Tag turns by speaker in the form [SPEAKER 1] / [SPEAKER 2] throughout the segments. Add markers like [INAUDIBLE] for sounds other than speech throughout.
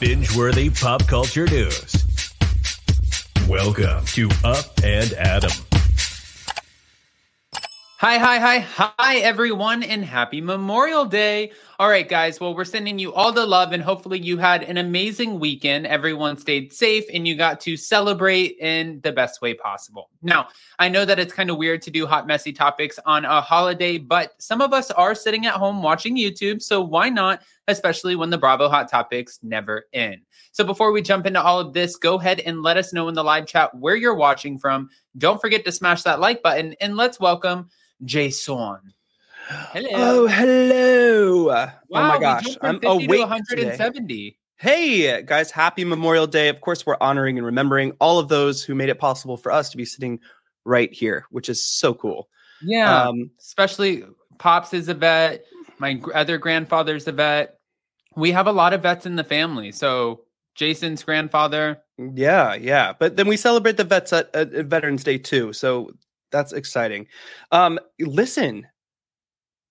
[SPEAKER 1] binge worthy pop culture news. Welcome to Up and Adam.
[SPEAKER 2] Hi, hi, hi, hi, everyone, and happy Memorial Day. All right, guys. Well, we're sending you all the love, and hopefully, you had an amazing weekend. Everyone stayed safe, and you got to celebrate in the best way possible. Now, I know that it's kind of weird to do hot, messy topics on a holiday, but some of us are sitting at home watching YouTube. So, why not, especially when the Bravo Hot Topics never end? So, before we jump into all of this, go ahead and let us know in the live chat where you're watching from. Don't forget to smash that like button, and let's welcome Jason.
[SPEAKER 3] Hello. Oh, hello.
[SPEAKER 2] Wow,
[SPEAKER 3] oh my gosh.
[SPEAKER 2] I'm awake 170.
[SPEAKER 3] Today. Hey, guys, happy Memorial Day. Of course, we're honoring and remembering all of those who made it possible for us to be sitting right here, which is so cool.
[SPEAKER 2] Yeah. Um, especially Pops is a vet. My other grandfather's a vet. We have a lot of vets in the family. So Jason's grandfather.
[SPEAKER 3] Yeah, yeah. But then we celebrate the vets at, at Veterans Day too. So that's exciting. Um, listen,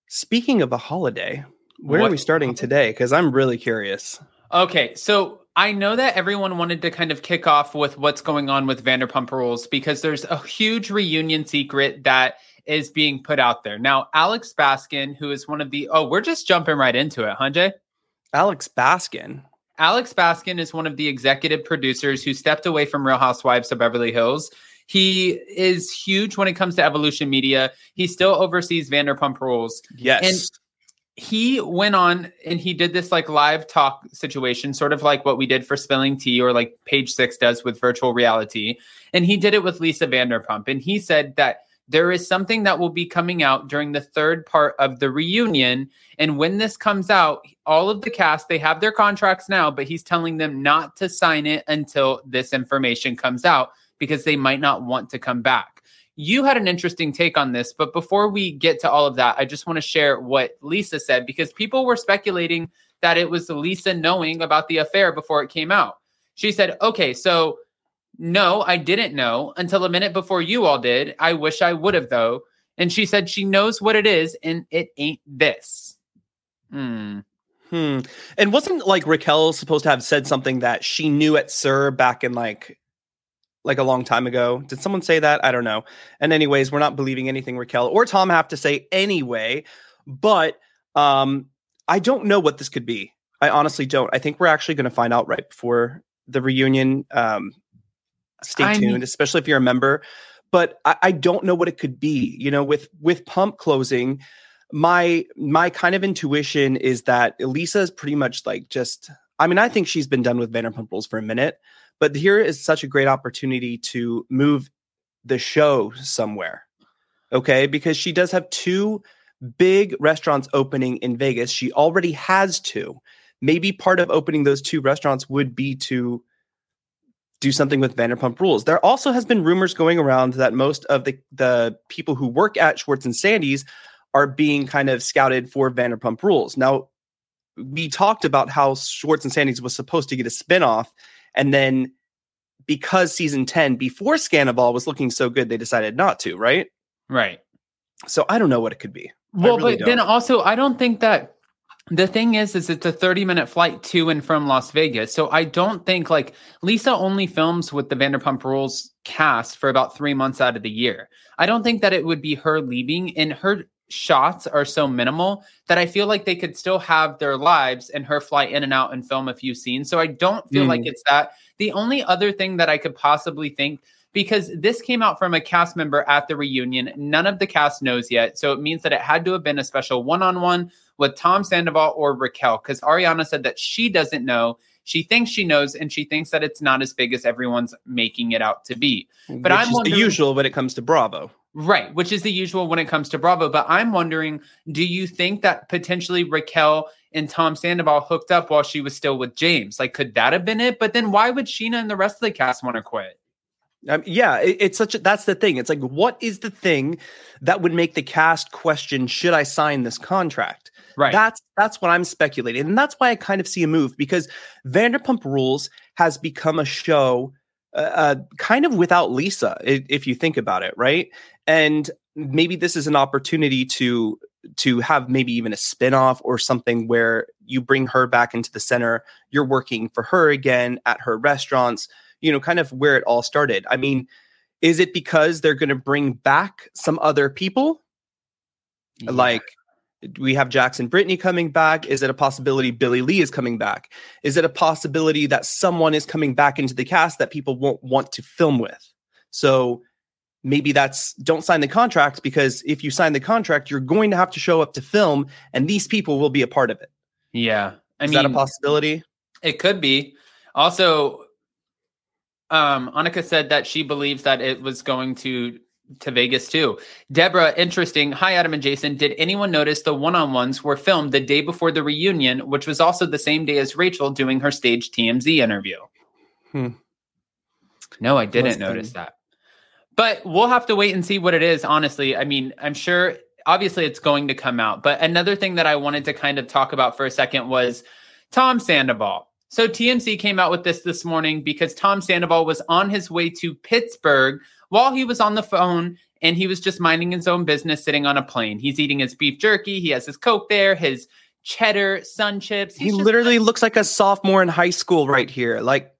[SPEAKER 3] speaking of a holiday, where what? are we starting today? Because I'm really curious.
[SPEAKER 2] Okay, so I know that everyone wanted to kind of kick off with what's going on with Vanderpump Rules because there's a huge reunion secret that is being put out there. Now, Alex Baskin, who is one of the oh, we're just jumping right into it, huh, Jay?
[SPEAKER 3] Alex Baskin.
[SPEAKER 2] Alex Baskin is one of the executive producers who stepped away from Real Housewives of Beverly Hills he is huge when it comes to evolution media. He still oversees Vanderpump Rules.
[SPEAKER 3] Yes.
[SPEAKER 2] And he went on and he did this like live talk situation, sort of like what we did for Spilling Tea or like Page Six does with virtual reality. And he did it with Lisa Vanderpump. And he said that there is something that will be coming out during the third part of the reunion. And when this comes out, all of the cast, they have their contracts now, but he's telling them not to sign it until this information comes out because they might not want to come back. You had an interesting take on this, but before we get to all of that, I just want to share what Lisa said because people were speculating that it was Lisa knowing about the affair before it came out. She said, okay, so no, I didn't know until a minute before you all did. I wish I would have, though. And she said she knows what it is and it ain't this.
[SPEAKER 3] Hmm. Hmm. And wasn't like Raquel supposed to have said something that she knew at Sir back in like like a long time ago. Did someone say that? I don't know. And anyways, we're not believing anything Raquel or Tom have to say anyway. But um, I don't know what this could be. I honestly don't. I think we're actually going to find out right before the reunion. Um, stay I tuned, mean- especially if you're a member. But I, I don't know what it could be. You know, with with pump closing, my my kind of intuition is that Elisa is pretty much like just. I mean, I think she's been done with Vanderpump Rules for a minute. But here is such a great opportunity to move the show somewhere. Okay. Because she does have two big restaurants opening in Vegas. She already has two. Maybe part of opening those two restaurants would be to do something with Vanderpump Rules. There also has been rumors going around that most of the the people who work at Schwartz and Sandy's are being kind of scouted for Vanderpump Rules. Now, we talked about how Schwartz and Sandy's was supposed to get a spinoff and then because season 10 before Scandoval was looking so good, they decided not to, right?
[SPEAKER 2] Right.
[SPEAKER 3] So I don't know what it could be.
[SPEAKER 2] Well, really but don't. then also, I don't think that the thing is, is it's a 30 minute flight to and from Las Vegas. So I don't think like Lisa only films with the Vanderpump Rules cast for about three months out of the year. I don't think that it would be her leaving and her shots are so minimal that I feel like they could still have their lives and her fly in and out and film a few scenes. So I don't feel mm. like it's that. The only other thing that I could possibly think because this came out from a cast member at the reunion. None of the cast knows yet. So it means that it had to have been a special one on one with Tom Sandoval or Raquel because Ariana said that she doesn't know. She thinks she knows, and she thinks that it's not as big as everyone's making it out to be.
[SPEAKER 3] But Which I'm the usual when it comes to Bravo.
[SPEAKER 2] Right, which is the usual when it comes to Bravo. But I'm wondering, do you think that potentially Raquel and Tom Sandoval hooked up while she was still with James? Like, could that have been it? But then why would Scheana and the rest of the cast want to quit?
[SPEAKER 3] Um, yeah, it, it's such a that's the thing. It's like, what is the thing that would make the cast question, should I sign this contract?
[SPEAKER 2] Right.
[SPEAKER 3] That's that's what I'm speculating. And that's why I kind of see a move because Vanderpump Rules has become a show uh, uh kind of without Lisa, if you think about it, right? and maybe this is an opportunity to to have maybe even a spin-off or something where you bring her back into the center you're working for her again at her restaurants you know kind of where it all started i mean is it because they're going to bring back some other people
[SPEAKER 2] Yeah.
[SPEAKER 3] like we have Jackson Brittany coming back. Is it a possibility Billie Lee is coming back? Is it a possibility that someone is coming back into the cast that people won't want to film with? So maybe that's don't sign the contract because if you sign the contract, you're going to have to show up to film and these people will be a part of it.
[SPEAKER 2] yeah. I
[SPEAKER 3] Is
[SPEAKER 2] mean,
[SPEAKER 3] that a possibility?
[SPEAKER 2] It could be. Also, um, Annika said that she believes that it was going to to Vegas too. Deborah, interesting. Hi, Adam and Jason. Did anyone notice the one-on-ones were filmed the day before the reunion, which was also the same day as Rachel doing her stage TMZ interview?
[SPEAKER 3] Hmm.
[SPEAKER 2] No, I didn't notice that. But we'll have to wait and see what it is. Honestly, I mean, I'm sure. Obviously, it's going to come out. But another thing that I wanted to kind of talk about for a second was Tom Sandoval. So TMZ came out with this this morning because Tom Sandoval was on his way to Pittsburgh while he was on the phone and he was just minding his own business sitting on a plane. He's eating his beef jerky, he has his Coke there, his cheddar sun chips.
[SPEAKER 3] He
[SPEAKER 2] He's just-
[SPEAKER 3] literally looks like a sophomore in high school right here. Like,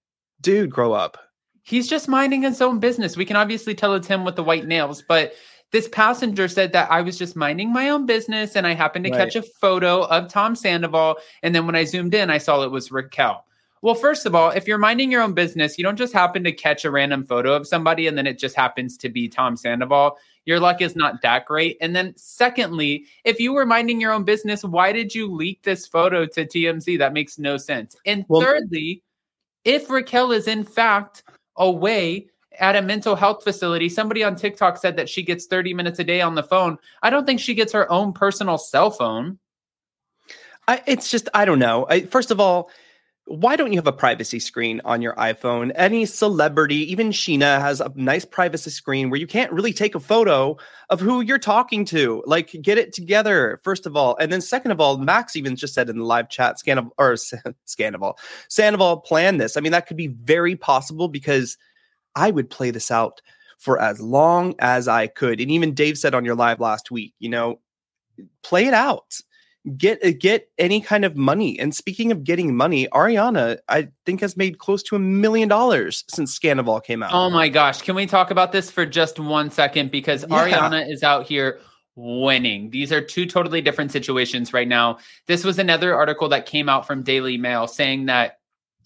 [SPEAKER 3] dude, grow up.
[SPEAKER 2] he's just minding his own business. We can obviously tell it's him with the white nails, but this passenger said that I was just minding my own business and I happened to
[SPEAKER 3] Right.
[SPEAKER 2] catch a photo of Tom Sandoval. And then when I zoomed in, I saw it was Raquel. Well, first of all, if you're minding your own business, you don't just happen to catch a random photo of somebody and then it just happens to be Tom Sandoval. Your luck is not that great. And then, secondly, if you were minding your own business, why did you leak this photo to TMZ? That makes no sense. And
[SPEAKER 3] Well-
[SPEAKER 2] thirdly, if Raquel is in fact away at a mental health facility, somebody on TikTok said that she gets 30 minutes a day on the phone. I don't think she gets her own personal cell phone.
[SPEAKER 3] I, it's just I don't know. I, first of all, why don't you have a privacy screen on your iPhone? Any celebrity, even Scheana, has a nice privacy screen where you can't really take a photo of who you're talking to. Like, get it together, first of all, and then second of all, Max even just said in the live chat, Scanaval or [LAUGHS] Scanaval, Sandoval planned this. I mean, that could be very possible because I would play this out for as long as I could. And even Dave said on your live last week, you know, play it out get uh, get any kind of money. And speaking of getting money, Ariana, I think has made close to a million dollars since Scandoval came out.
[SPEAKER 2] Oh my gosh. Can we talk about this for just one second? Because
[SPEAKER 3] Yeah.
[SPEAKER 2] Ariana is out here winning. These are two totally different situations right now. This was another article that came out from Daily Mail saying that,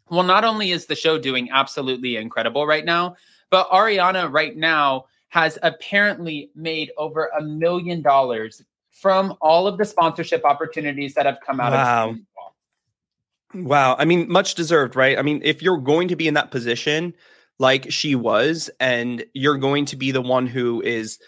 [SPEAKER 2] well, not only is the show doing absolutely incredible right now, but Ariana right now has apparently made over a million dollars from all of the sponsorship opportunities that have come out
[SPEAKER 3] Wow.
[SPEAKER 2] of Scandoval.
[SPEAKER 3] Wow. I mean, much deserved, right? I mean, if you're going to be in that position like she was, and you're going to be the one who is,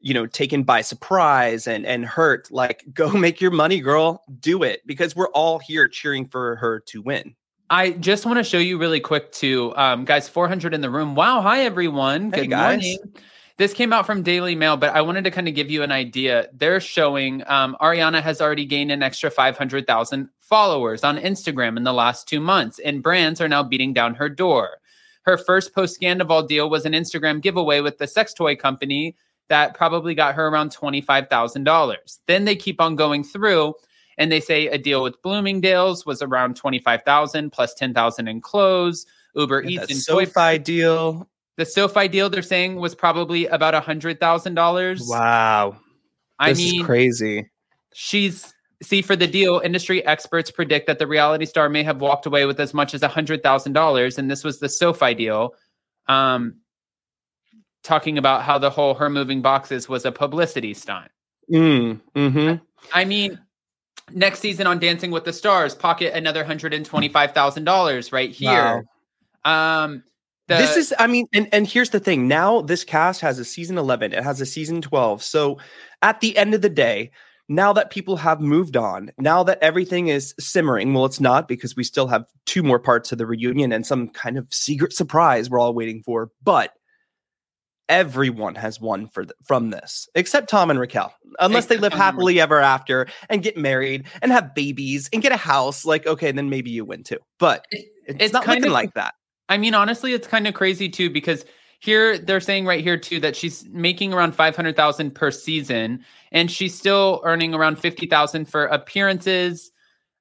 [SPEAKER 3] you know, taken by surprise and and hurt, like [LAUGHS] go make your money, girl. Do it because we're all here cheering for her to win.
[SPEAKER 2] I just want to show you really quick too, um, guys. 400 in the room. Wow, hi everyone.
[SPEAKER 3] Hey,
[SPEAKER 2] Good
[SPEAKER 3] guys.
[SPEAKER 2] morning. This came out from Daily Mail, but I wanted to kind of give you an idea. They're showing um, Ariana has already gained an extra 500,000 followers on Instagram in the last two months, and brands are now beating down her door. Her first post Scandoval deal was an Instagram giveaway with the sex toy company that probably got her around $25,000. Then they keep on going through and they say a deal with Bloomingdale's was around 25,000 plus 10,000 in clothes. Uber
[SPEAKER 3] Yeah,
[SPEAKER 2] Eats and toy
[SPEAKER 3] deal.
[SPEAKER 2] The SoFi deal they're saying was probably about a hundred thousand dollars.
[SPEAKER 3] Wow.
[SPEAKER 2] I
[SPEAKER 3] this
[SPEAKER 2] mean,
[SPEAKER 3] is crazy.
[SPEAKER 2] she's see for the deal. Industry experts predict that the reality star may have walked away with as much as a hundred thousand dollars, and this was the SoFi deal. Um, talking about how the whole her moving boxes was a publicity stunt.
[SPEAKER 3] Mm, hmm
[SPEAKER 2] I mean, next season on Dancing with the Stars, pocket another hundred and twenty-five thousand dollars right here. Um, the,
[SPEAKER 3] this is, I mean, and, and here's the thing. Now this cast has a season 11, it has a season 12. So at the end of the day, now that people have moved on, now that everything is simmering, well, it's not because we still have two more parts of the reunion and some kind of secret surprise we're all waiting for. But everyone has won for th- from this, except Tom and Raquel, unless they live happily ever after and get married and have babies and get a house. Like, okay, then maybe you win too. But it's,
[SPEAKER 2] it's
[SPEAKER 3] not
[SPEAKER 2] kind
[SPEAKER 3] looking
[SPEAKER 2] of-
[SPEAKER 3] like that.
[SPEAKER 2] I mean, honestly, it's kind of crazy too because here they're saying right here too that she's making around 500,000 per season and she's still earning around 50,000 for appearances.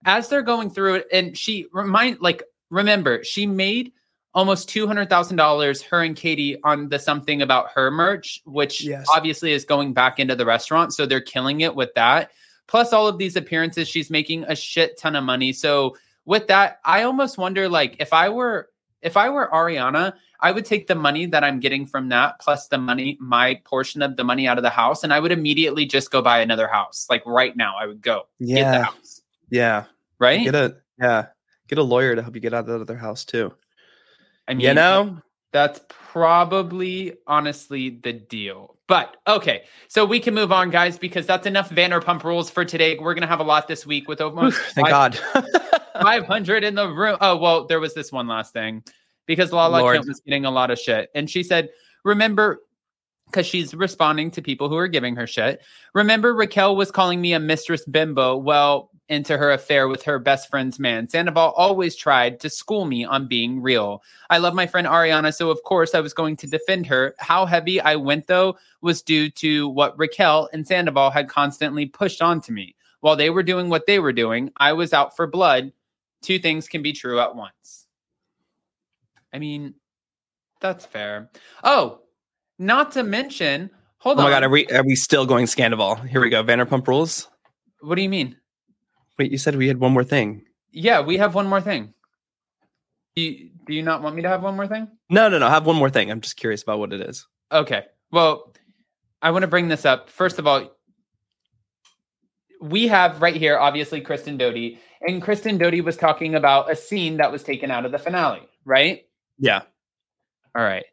[SPEAKER 2] As they're going through it and she remind like remember she made almost $200,000 her and Katie on the something about her merch which
[SPEAKER 3] Yes.
[SPEAKER 2] obviously is going back into the restaurant so they're killing it with that. Plus all of these appearances she's making a shit ton of money. So with that I almost wonder like if I were if I were Ariana I would take the money that I'm getting from that plus the money, my portion of the money out of the house, and I would immediately just go buy another house. Like right now, I would go get the
[SPEAKER 3] Yeah.
[SPEAKER 2] house.
[SPEAKER 3] Yeah.
[SPEAKER 2] Right?
[SPEAKER 3] Get a yeah. Get a lawyer to help you get out of the other house too.
[SPEAKER 2] I mean,
[SPEAKER 3] you know?
[SPEAKER 2] that's probably honestly the deal. But okay, so we can move on, guys, because that's enough Vanderpump rules for today. We're gonna have a lot this week with almost
[SPEAKER 3] Thank
[SPEAKER 2] five-
[SPEAKER 3] God. [LAUGHS]
[SPEAKER 2] 500 in the room. Oh, well, there was this one last thing because Lala
[SPEAKER 3] Lord.
[SPEAKER 2] Kent was getting a lot of shit. And she said, remember, because she's responding to people who are giving her shit. Remember, Raquel was calling me a mistress bimbo. Well, into her affair with her best friend's man. Sandoval always tried to school me on being real. I love my friend Ariana, so of course I was going to defend her. How heavy I went, though, was due to what Raquel and Sandoval had constantly pushed onto me. While they were doing what they were doing, I was out for blood. Two things can be true at once. I mean, that's fair. Oh, not to mention, hold
[SPEAKER 3] oh
[SPEAKER 2] on.
[SPEAKER 3] Oh my god, are we are we still going Scandoval? Here we go. Vanderpump rules.
[SPEAKER 2] what do you mean?
[SPEAKER 3] Wait, you said we had one more thing.
[SPEAKER 2] Yeah, we have one more thing. Do you, do you not want me to have one more thing?
[SPEAKER 3] No, no, no. I Have one more thing. I'm just curious about what it is.
[SPEAKER 2] Okay. Well, I want to bring this up. First of all, we have right here, obviously, Kristen Doute. And Kristen Doute was talking about a scene that was taken out of the finale, right?
[SPEAKER 3] Yeah.
[SPEAKER 2] All right.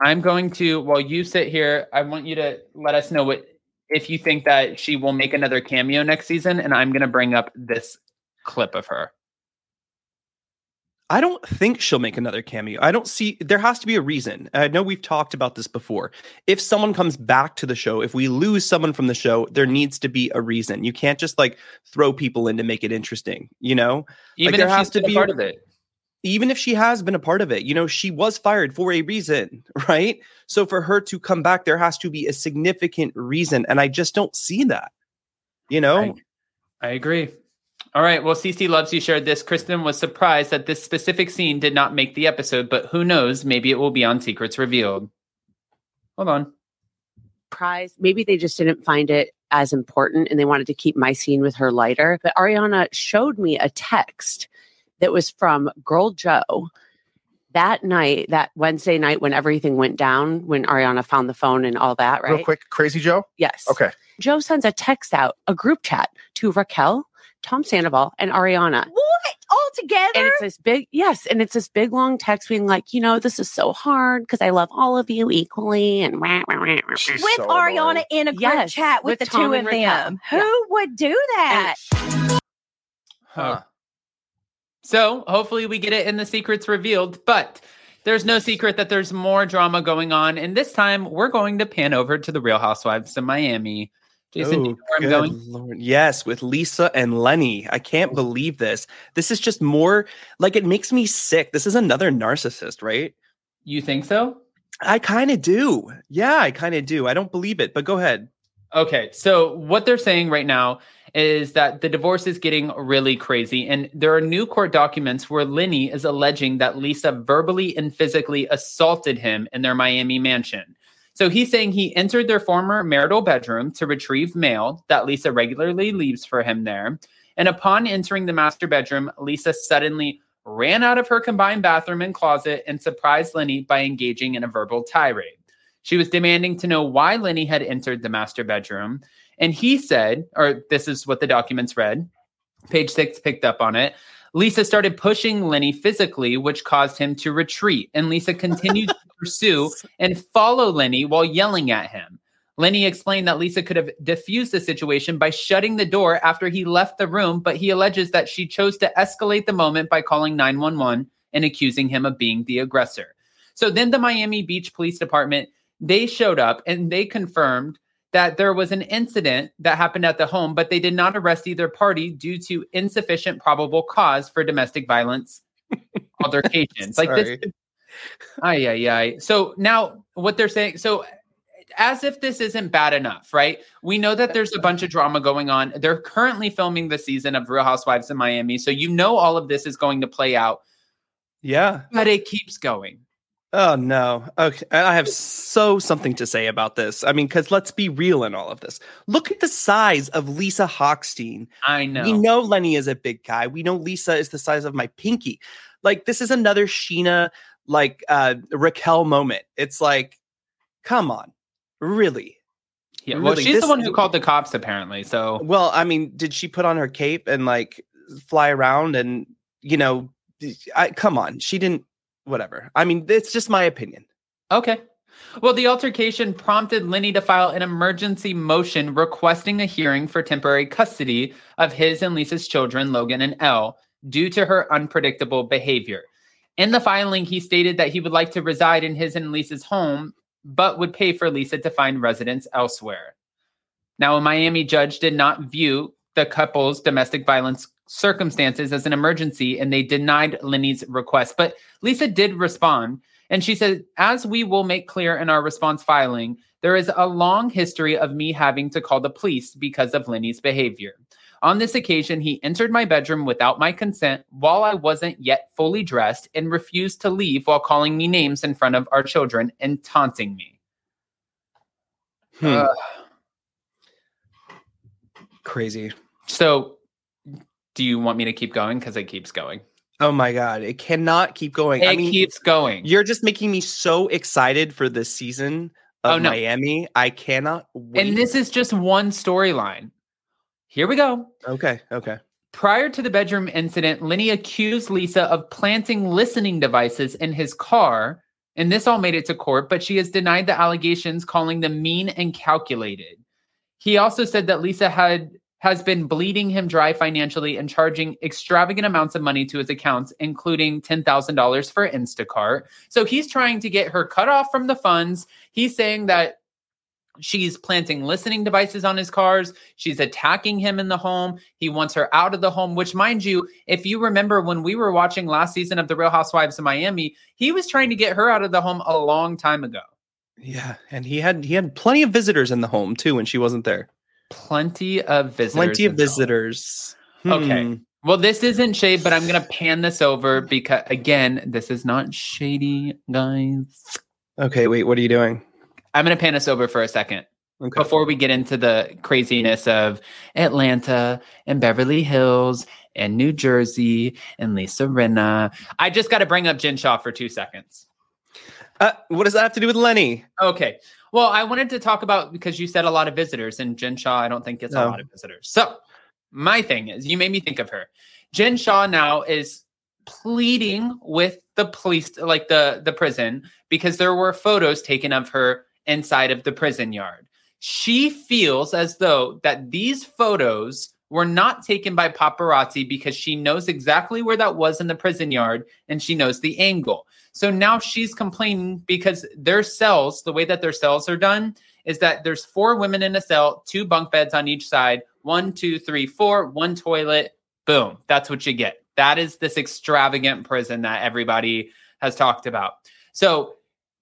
[SPEAKER 2] I'm going to, while you sit here, I want you to let us know what if you think that she will make another cameo next season. And I'm going to bring up this clip of her.
[SPEAKER 3] I don't think she'll make another cameo. I don't see there has to be a reason. I know we've talked about this before. If someone comes back to the show, if we lose someone from the show, there needs to be a reason. You can't just like throw people in to make it interesting, you know?
[SPEAKER 2] Even
[SPEAKER 3] there
[SPEAKER 2] if
[SPEAKER 3] has to be-
[SPEAKER 2] part of it.
[SPEAKER 3] Even if she has been a part of it, you know, she was fired for a reason, [LAUGHS] right? So for her to come back, there has to be a significant reason. And I just don't see that. You know?
[SPEAKER 2] Right. I agree. All right. Well, CC loves you shared this. Kristen was surprised that this specific scene did not make the episode, but who knows? Maybe it will be on Secrets Revealed. Hold on.
[SPEAKER 4] prize. Maybe they just didn't find it as important and they wanted to keep my scene with her lighter. But Ariana showed me a text that was from Girl Joe that night, that Wednesday night when everything went down, when Ariana found the phone and all that, right?
[SPEAKER 5] Real quick, Crazy Joe.
[SPEAKER 4] Yes.
[SPEAKER 5] Okay.
[SPEAKER 4] Joe sends a text out, a group chat to Raquel, Tom Sandoval, and Ariana.
[SPEAKER 6] What? All together?
[SPEAKER 4] And it's this big, yes. And it's this big long text being like, you know, this is so hard because I love all of you equally. And wah, wah, wah, wah, wah.
[SPEAKER 6] With
[SPEAKER 5] so
[SPEAKER 6] Ariana
[SPEAKER 5] annoying.
[SPEAKER 6] in a group
[SPEAKER 4] Yes,
[SPEAKER 6] chat with,
[SPEAKER 4] with
[SPEAKER 6] the
[SPEAKER 4] Tom
[SPEAKER 6] two of
[SPEAKER 4] Raquel.
[SPEAKER 6] them. Who
[SPEAKER 4] Yeah.
[SPEAKER 6] would do that?
[SPEAKER 3] Huh.
[SPEAKER 2] So hopefully we get it in the secrets revealed, but there's no secret that there's more drama going on. And this time we're going to pan over to the Real Housewives of Miami. Jason, do you know oh, where I'm going?
[SPEAKER 3] Lord. Yes, with Lisa and Lenny. I can't oh. believe this. This is just more like it makes me sick. This is another narcissist, right?
[SPEAKER 2] You think so?
[SPEAKER 3] I kind of do. Yeah, I kind of do. I don't believe it, but go ahead.
[SPEAKER 2] Okay, so what they're saying right now is that the divorce is getting really crazy, and there are new court documents where Lenny is alleging that Lisa verbally and physically assaulted him in their Miami mansion. So he's saying he entered their former marital bedroom to retrieve mail that Lisa regularly leaves for him there. And upon entering the master bedroom, Lisa suddenly ran out of her combined bathroom and closet and surprised Lenny by engaging in a verbal tirade. She was demanding to know why Lenny had entered the master bedroom. And he said, or this is what the documents read, page six picked up on it. Lisa started pushing Lenny physically, which caused him to retreat. And Lisa continued to [LAUGHS] pursue and follow Lenny while yelling at him. Lenny explained that Lisa could have diffused the situation by shutting the door after he left the room, but he alleges that she chose to escalate the moment by calling 911 and accusing him of being the aggressor. So then the Miami Beach Police Department, they showed up and they confirmed that there was an incident that happened at the home, but they did not arrest either party due to insufficient probable cause for domestic violence [LAUGHS] altercations. like this Ay, ay, ay. So now what they're saying, so as if this isn't bad enough, right? We know that there's a bunch of drama going on. They're currently filming the season of Real Housewives in Miami. So you know all of this is going to play out,
[SPEAKER 3] Yeah.
[SPEAKER 2] but it keeps going.
[SPEAKER 3] Oh no. Okay. I have so something to say about this. I mean, because let's be real in all of this. Look at the size of Lisa Hochstein.
[SPEAKER 2] I know.
[SPEAKER 3] We know Lenny is a big guy. We know Lisa is the size of my pinky. Like this is another Scheana, like uh Raquel moment. It's like, come on, really?
[SPEAKER 2] yeah, well,
[SPEAKER 3] really,
[SPEAKER 2] she's
[SPEAKER 3] this-
[SPEAKER 2] the one who called the cops, apparently. So
[SPEAKER 3] Well, I mean, did she put on her cape and like fly around and you know, I come on, she didn't. Whatever. I mean, it's just my opinion.
[SPEAKER 2] Okay. Well, the altercation prompted Lenny to file an emergency motion requesting a hearing for temporary custody of his and Lisa's children, Logan and Elle, due to her unpredictable behavior. In the filing, he stated that he would like to reside in his and Lisa's home, but would pay for Lisa to find residence elsewhere. Now, a Miami judge did not view the couple's domestic violence circumstances as an emergency and they denied Lenny's request. But Lisa did respond and she said, as we will make clear in our response filing, there is a long history of me having to call the police because of Lenny's behavior. On this occasion, he entered my bedroom without my consent while I wasn't yet fully dressed and refused to leave while calling me names in front of our children and taunting me.
[SPEAKER 3] Hmm.
[SPEAKER 2] Uh,
[SPEAKER 3] Crazy.
[SPEAKER 2] So, do you want me to keep going? Because it keeps going.
[SPEAKER 3] Oh my god, it cannot keep going.
[SPEAKER 2] It
[SPEAKER 3] I mean,
[SPEAKER 2] keeps going.
[SPEAKER 3] you're just making me so excited for this season of
[SPEAKER 2] Oh, no.
[SPEAKER 3] Miami. I cannot wait.
[SPEAKER 2] and this is just one storyline. Here we go.
[SPEAKER 3] okay, okay.
[SPEAKER 2] Prior to the bedroom incident, Lenny accused Lisa of planting listening devices in his car, and this all made it to court, but she has denied the allegations, calling them mean and calculated. He also said that Lisa had has been bleeding him dry financially and charging extravagant amounts of money to his accounts, including $10,000 for Instacart. So he's trying to get her cut off from the funds. He's saying that she's planting listening devices on his cars. She's attacking him in the home. He wants her out of the home, which, mind you, if you remember when we were watching last season of The Real Housewives of Miami, he was trying to get her out of the home a long time ago.
[SPEAKER 3] Yeah, and he had he had plenty of visitors in the home too when she wasn't there.
[SPEAKER 2] Plenty of visitors.
[SPEAKER 3] Plenty of
[SPEAKER 2] in the home.
[SPEAKER 3] visitors.
[SPEAKER 2] Okay.
[SPEAKER 3] Hmm.
[SPEAKER 2] Well, this isn't shade, but I'm going to pan this over because, again, this is not shady, guys.
[SPEAKER 3] Okay, wait, what are you doing?
[SPEAKER 2] I'm going to pan this over for a second.
[SPEAKER 3] Okay.
[SPEAKER 2] before we get into the craziness of Atlanta and Beverly Hills and New Jersey and Lisa Rinna, I just got to bring up Jen Shah for two seconds.
[SPEAKER 3] Uh, what does that have to do with Lenny?
[SPEAKER 2] Okay. Well, I wanted to talk about because you said a lot of visitors, and Jen Shah, I don't think gets a lot of visitors. So, my thing is, you made me think of her. Jen Shah now is pleading with the police, like the the prison, because there were photos taken of her inside of the prison yard. She feels as though that these photos were not taken by paparazzi because she knows exactly where that was in the prison yard and she knows the angle. So now she's complaining because their cells, the way that their cells are done, is that there's four women in a cell, two bunk beds on each side, one, two, three, four, one toilet. Boom. That's what you get. That is this extravagant prison that everybody has talked about. So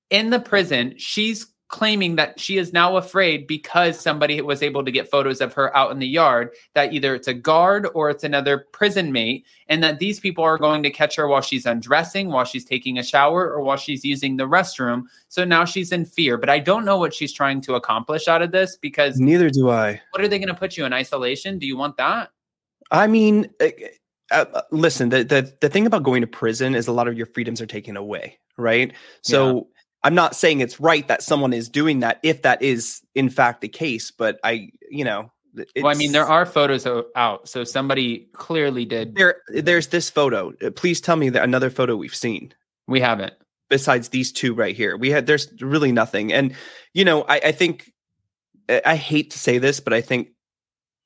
[SPEAKER 2] in the prison, she's claiming that she is now afraid because somebody was able to get photos of her out in the yard that either it's a guard or it's another prison mate and that these people are going to catch her while she's undressing while she's taking a shower or while she's using the restroom. So now she's in fear. But i don't know what she's trying to accomplish out of this because
[SPEAKER 3] Neither do I.
[SPEAKER 2] what are they going to put you in isolation? Do you want that?
[SPEAKER 3] I mean, uh, uh, listen, the, the the thing about going to prison is a lot of your freedoms are taken away, right? So I'm not saying it's right that someone is doing that if that is in fact the case, but I, you know,
[SPEAKER 2] well i mean there are photos out so somebody clearly did
[SPEAKER 3] there. There's this photo. Uh, Please tell me that another photo we've seen
[SPEAKER 2] we haven't
[SPEAKER 3] besides these two right here. We had there's really nothing, and you know, I, I think I I hate to say this, but I think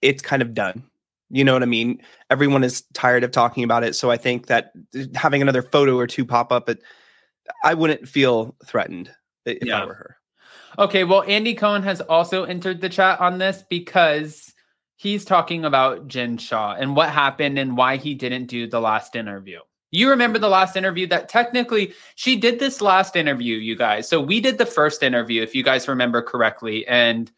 [SPEAKER 3] it's kind of done. You know what I mean? Everyone is tired of talking about it, so I think that having another photo or two pop up, it, I wouldn't feel threatened if
[SPEAKER 2] Yeah.
[SPEAKER 3] I were her.
[SPEAKER 2] Okay, well, Andy Cohen has also entered the chat on this because he's talking about Jen Shah and what happened and why he didn't do the last interview. You remember the last interview that technically she did this last interview, you guys. So we did the first interview, if you guys remember correctly. And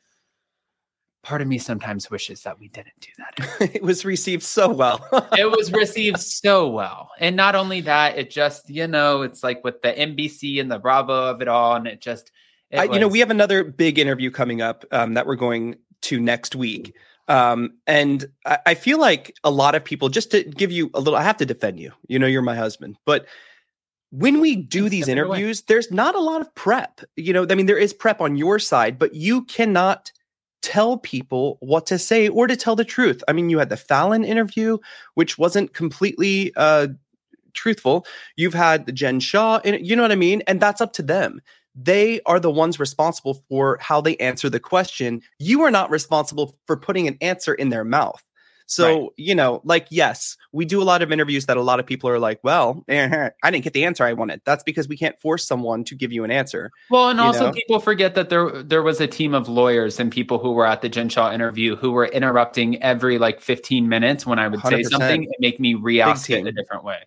[SPEAKER 2] part of me sometimes wishes that we didn't do that. [LAUGHS]
[SPEAKER 3] it was received so well. [LAUGHS]
[SPEAKER 2] it was received so well. And not only that, it just, you know, it's like with the NBC and the Bravo of it all. And it just, it
[SPEAKER 3] I, you know, we have another big interview coming up um, that we're going to next week. Um, and I, I feel like a lot of people, just to give you a little, I have to defend you. You know, you're my husband, but when we do these interviews, there's not a lot of prep. You know, I mean, there is prep on your side, but you cannot tell people what to say or to tell the truth. I mean, you had the Fallon interview, which wasn't completely uh, truthful. You've had the Jen Shah, you know what I mean? And that's up to them. They are the ones responsible for how they answer the question. You are not responsible for putting an answer in their mouth. So,
[SPEAKER 2] Right.
[SPEAKER 3] you know, like, yes, we do a lot of interviews that a lot of people are like, well, eh, I didn't get the answer I wanted. That's because we can't force someone to give you an answer.
[SPEAKER 2] Well, and also
[SPEAKER 3] know?
[SPEAKER 2] people forget that there there was a team of lawyers and people who were at the Jen Shah interview who were interrupting every like 15 minutes when I would say
[SPEAKER 3] 100%.
[SPEAKER 2] something and make me re-ask in a different way.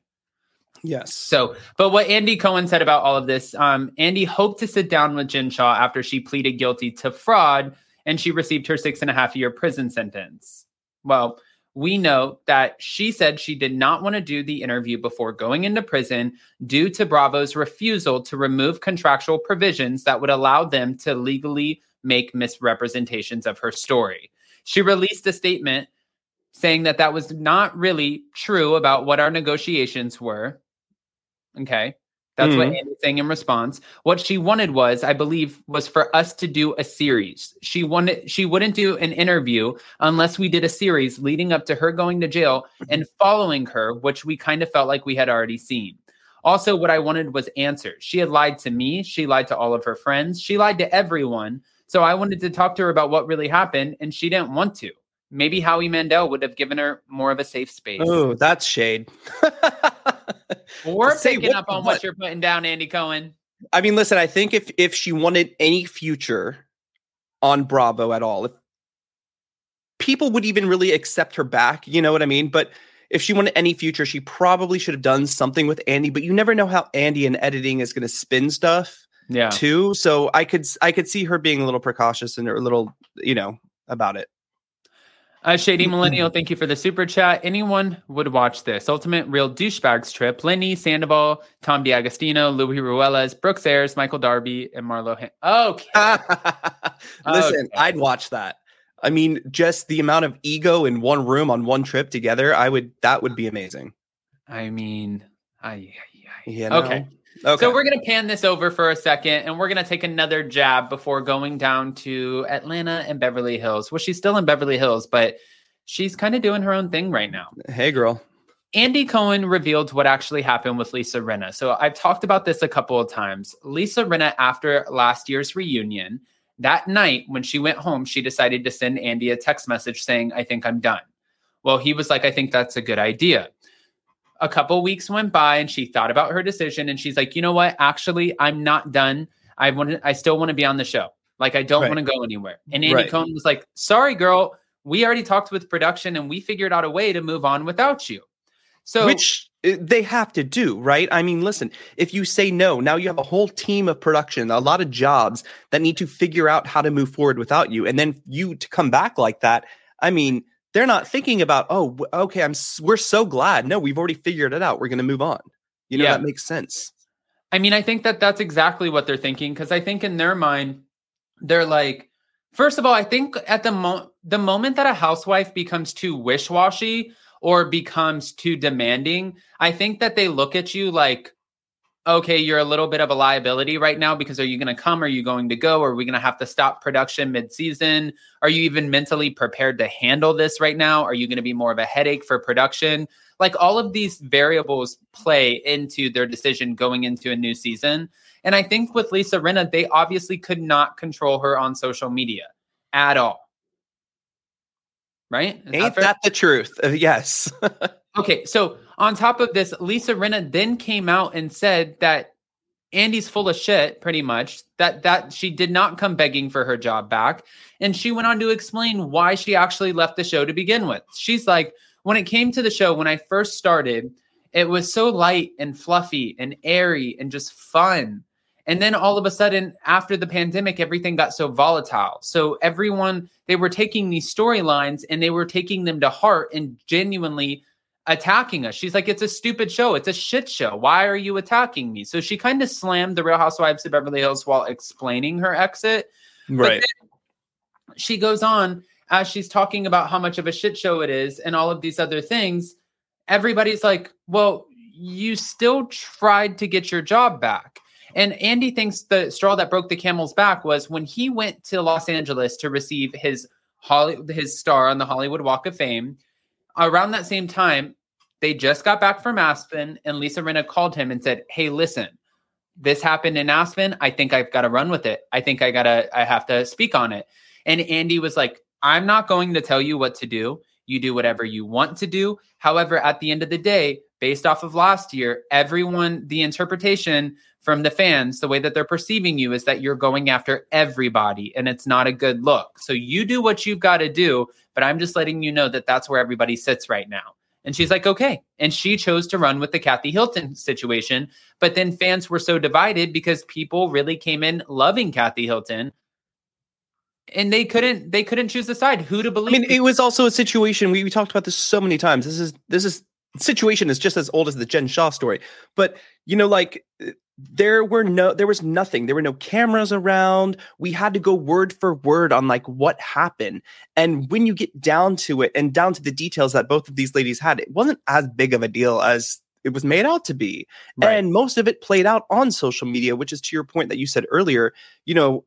[SPEAKER 3] Yes.
[SPEAKER 2] So, but what Andy Cohen said about all of this, um, Andy hoped to sit down with Jen Shah after she pleaded guilty to fraud and she received her six and a half year prison sentence. Well, we know that she said she did not want to do the interview before going into prison due to Bravo's refusal to remove contractual provisions that would allow them to legally make misrepresentations of her story. She released a statement saying that that was not really true about what our negotiations were. Okay. That's what
[SPEAKER 3] Mhm.
[SPEAKER 2] Andy's saying in response. What she wanted was, I believe, was for us to do a series. She wanted she wouldn't do an interview unless we did a series leading up to her going to jail and following her, which we kind of felt like we had already seen. Also, what I wanted was answers. She had lied to me, she lied to all of her friends, she lied to everyone. So I wanted to talk to her about what really happened, and she didn't want to. Maybe Howie Mandel would have given her more of a safe space.
[SPEAKER 3] Oh, that's shade. [LAUGHS] Say
[SPEAKER 2] picking up on
[SPEAKER 3] what?
[SPEAKER 2] what you're putting down, Andy Cohen.
[SPEAKER 3] I mean, listen, I think if if she wanted any future on Bravo at all, if people would even really accept her back, you know what I mean? But if she wanted any future, she probably should have done something with Andy, but you never know how Andy in editing is going to spin stuff
[SPEAKER 2] Yeah.
[SPEAKER 3] too. So I could I could see her being a little precautious and a little, you know, about it.
[SPEAKER 2] Uh, Shady Millennial, thank you for the super chat. Anyone would watch this. Ultimate Real Douchebags trip. Lenny, Sandoval, Tom D'Agostino, Luis Ruelas, Brooks Ayers, Michael Darby, and Marlo. Han- okay. [LAUGHS]
[SPEAKER 3] Listen,
[SPEAKER 2] Okay.
[SPEAKER 3] I'd watch that. I mean, just the amount of ego in one room on one trip together, I would that would be amazing.
[SPEAKER 2] I mean, I, I, I.
[SPEAKER 3] Know?
[SPEAKER 2] Okay.
[SPEAKER 3] Okay.
[SPEAKER 2] So we're going to pan this over for a second and we're going to take another jab before going down to Atlanta and Beverly Hills. Well, she's still in Beverly Hills, but she's kind of doing her own thing right now.
[SPEAKER 3] hey girl.
[SPEAKER 2] Andy Cohen revealed what actually happened with Lisa Rinna. So I've talked about this a couple of times. Lisa Rinna, after last year's reunion, that night when she went home, she decided to send Andy a text message saying, I think I'm done. Well, he was like, I think that's a good idea. A couple weeks went by and she thought about her decision and she's like, you know what? Actually, I'm not done. I want to, I still want to be on the show. Like I don't
[SPEAKER 3] Right.
[SPEAKER 2] want to go anywhere. And Andy
[SPEAKER 3] Right.
[SPEAKER 2] Cohen was like, sorry, girl. We already talked with production and we figured out a way to move on without you. So
[SPEAKER 3] Which uh, they have to do, right? I mean, listen, if you say no, now you have a whole team of production, a lot of jobs that need to figure out how to move forward without you. And then you to come back like that, I mean, they're not thinking about, oh, okay, I'm we're so glad. No, we've already figured it out. We're going to move on. You know,
[SPEAKER 2] Yeah.
[SPEAKER 3] that makes sense.
[SPEAKER 2] I mean, I think that that's exactly what they're thinking because I think in their mind, they're like, first of all, I think at the mo- the moment that a housewife becomes too wish washy or becomes too demanding, I think that they look at you like, okay, you're a little bit of a liability right now because are you going to come? Are you going to go? Are we going to have to stop production mid season? Are you even mentally prepared to handle this right now? Are you going to be more of a headache for production? Like all of these variables play into their decision going into a new season. And I think with Lisa Rinna, they obviously could not control her on social media at all. Right? Is
[SPEAKER 3] Ain't
[SPEAKER 2] fair?
[SPEAKER 3] that the truth? Uh, yes. [LAUGHS]
[SPEAKER 2] Okay, so on top of this, Lisa Rinna then came out and said that Andy's full of shit, pretty much. That that she did not come begging for her job back, and she went on to explain why she actually left the show to begin with. She's like, when it came to the show, when I first started, It was so light and fluffy and airy and just fun. And then all of a sudden, after the pandemic, everything got so volatile. So everyone, they were taking these storylines and they were taking them to heart and genuinely attacking us. She's like, it's a stupid show. It's a shit show. Why are you attacking me? So she kind of slammed the Real Housewives of Beverly Hills while explaining her exit.
[SPEAKER 3] Right.
[SPEAKER 2] She goes on as she's talking about how much of a shit show it is and all of these other things. Everybody's like, well, you still tried to get your job back. And Andy thinks the straw that broke the camel's back was when he went to Los Angeles to receive his Holly, his star on the Hollywood Walk of Fame. Around that same time, they just got back from Aspen, and Lisa Rinna called him and said, "Hey, listen, this happened in Aspen. I think I've got to run with it. I think I gotta, I have to speak on it." And Andy was like, "I'm not going to tell you what to do. You do whatever you want to do. However, at the end of the day, based off of last year, everyone, the interpretation from the fans, the way that they're perceiving you is that you're going after everybody and it's not a good look. So you do what you've got to do, but I'm just letting you know that that's where everybody sits right now. And she's like, okay. And she chose to run with the Kathy Hilton situation. But then fans were so divided because people really came in loving Kathy Hilton. And they couldn't they couldn't choose the side who to believe.
[SPEAKER 3] I mean, it was also a situation we, we talked about this so many times. This is this is situation is just as old as the Jen Shah story. But you know, like there were no there was nothing. There were no cameras around. We had to go word for word on like what happened. And when you get down to it and down to the details that both of these ladies had, it wasn't as big of a deal as it was made out to be.
[SPEAKER 2] Right.
[SPEAKER 3] And most of it played out on social media, which is to your point that you said earlier, you know,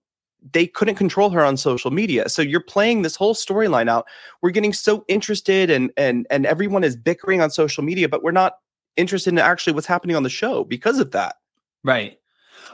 [SPEAKER 3] they couldn't control her on social media. So you're playing this whole storyline out. We're getting so interested and and and everyone is bickering on social media, but we're not interested in actually what's happening on the show because of that.
[SPEAKER 2] Right.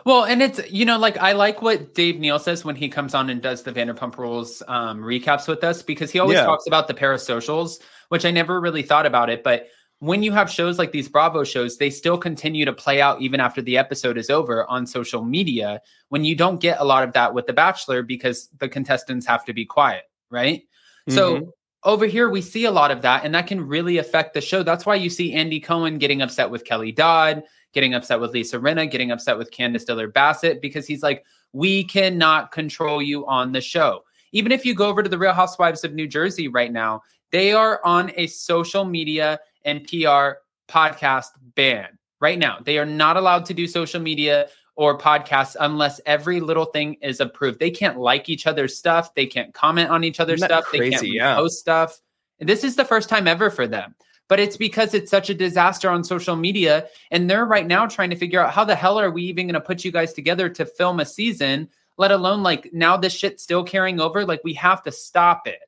[SPEAKER 2] Well, and it's you know like I like what Dave Neal says when he comes on and does the Vanderpump Rules um, recaps with us because he always
[SPEAKER 3] Yeah.
[SPEAKER 2] talks about the parasocials, which I never really thought about it, but when you have shows like these Bravo shows, they still continue to play out even after the episode is over on social media. When you don't get a lot of that with The Bachelor because the contestants have to be quiet, right? So
[SPEAKER 3] Mhm.
[SPEAKER 2] over here, we see a lot of that, and that can really affect the show. That's why you see Andy Cohen getting upset with Kelly Dodd, getting upset with Lisa Rinna, getting upset with Candiace Dillard Bassett, because he's like, we cannot control you on the show. Even if you go over to the Real Housewives of New Jersey right now, they are on a social media and PR podcast ban right now. They are not allowed to do social media or podcasts unless every little thing is approved. They can't like each other's stuff. They can't comment on each other's stuff. they can't?
[SPEAKER 3] Yeah.
[SPEAKER 2] post stuff. This is the first time ever for them. But it's because it's such a disaster on social media. And they're right now trying to figure out how the hell are we even going to put you guys together to film a season, let alone like now this shit's still carrying over. Like we have to stop it.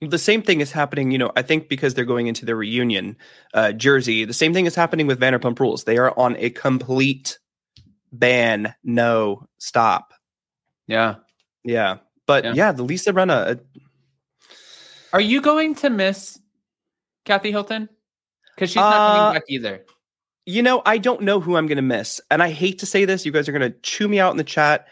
[SPEAKER 3] The same thing is happening, you know, I think because they're going into the reunion uh, jersey, the same thing is happening with Vanderpump Rules. They are on a complete ban, no stop.
[SPEAKER 2] Yeah.
[SPEAKER 3] Yeah. But
[SPEAKER 2] Yeah.
[SPEAKER 3] yeah, the Lisa Rinna, uh,
[SPEAKER 2] Are you going to miss Kathy Hilton? Because she's not
[SPEAKER 3] Uh,
[SPEAKER 2] coming back either.
[SPEAKER 3] you know, I don't know who I'm going to miss. And I hate to say this, you guys are going to chew me out in the chat